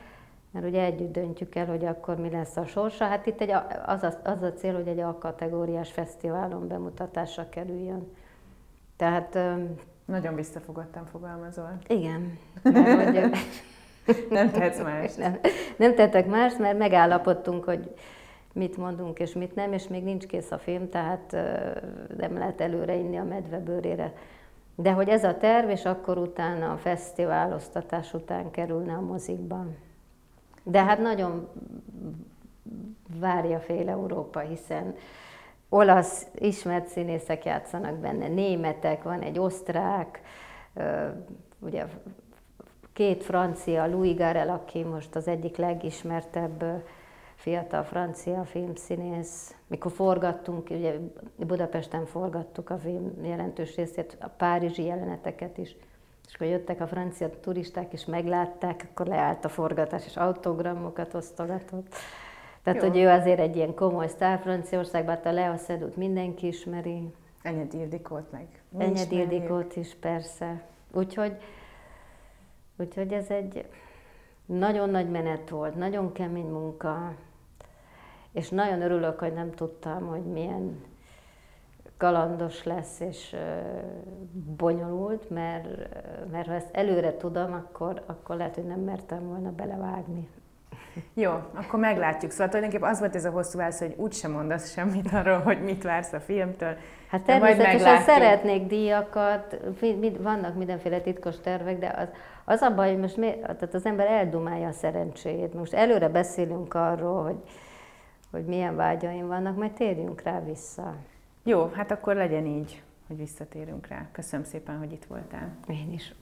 mert ugye együtt döntjük el, hogy akkor mi lesz a sorsa. Hát itt egy, az, a, az a cél, hogy egy A-kategóriás fesztiválon bemutatásra kerüljön. Tehát... Nagyon visszafogottan fogalmazol. Igen. Mert, hogy, nem tehetsz más. Nem, nem tettek más, mert megállapodtunk, hogy mit mondunk és mit nem, és még nincs kész a film, tehát nem lehet előre inni a medvebőrére. De hogy ez a terv, és akkor utána a fesztiváloztatás után kerülne a mozikban. De hát nagyon várja fél Európa, hiszen olasz ismert színészek játszanak benne, németek, van egy osztrák, ugye két francia, Louis Garel, aki most az egyik legismertebb fiatal francia filmszínész. Mikor forgattunk, ugye Budapesten forgattuk a film jelentős részét, a párizsi jeleneteket is, és akkor jöttek a francia turisták, és meglátták, akkor leállt a forgatás, és autogramokat osztogatott. Tehát, Jó. hogy ő azért egy ilyen komoly sztár Franciaországban, hát a Lea Szedut mindenki ismeri. Enyed Ildikót meg. Enyed Ildikót is, persze. Úgyhogy, úgyhogy ez egy nagyon nagy menet volt, nagyon kemény munka, és nagyon örülök, hogy nem tudtam, hogy milyen kalandos lesz és bonyolult, mert, mert ha ezt előre tudom, akkor, akkor lehet, hogy nem mertem volna belevágni. Jó, akkor meglátjuk. Szóval tulajdonképpen az volt ez a hosszú válasz, hogy úgysem mondasz semmit arról, hogy mit vársz a filmtől. Hát természetesen szeretnék díjakat, vannak mindenféle titkos tervek, de az, az a baj, hogy most mi, tehát az ember eldumálja a szerencséjét. Most előre beszélünk arról, hogy hogy milyen vágyaim vannak, majd térjünk rá vissza. Jó, hát akkor legyen így, hogy visszatérünk rá. Köszönöm szépen, hogy itt voltál. Én is.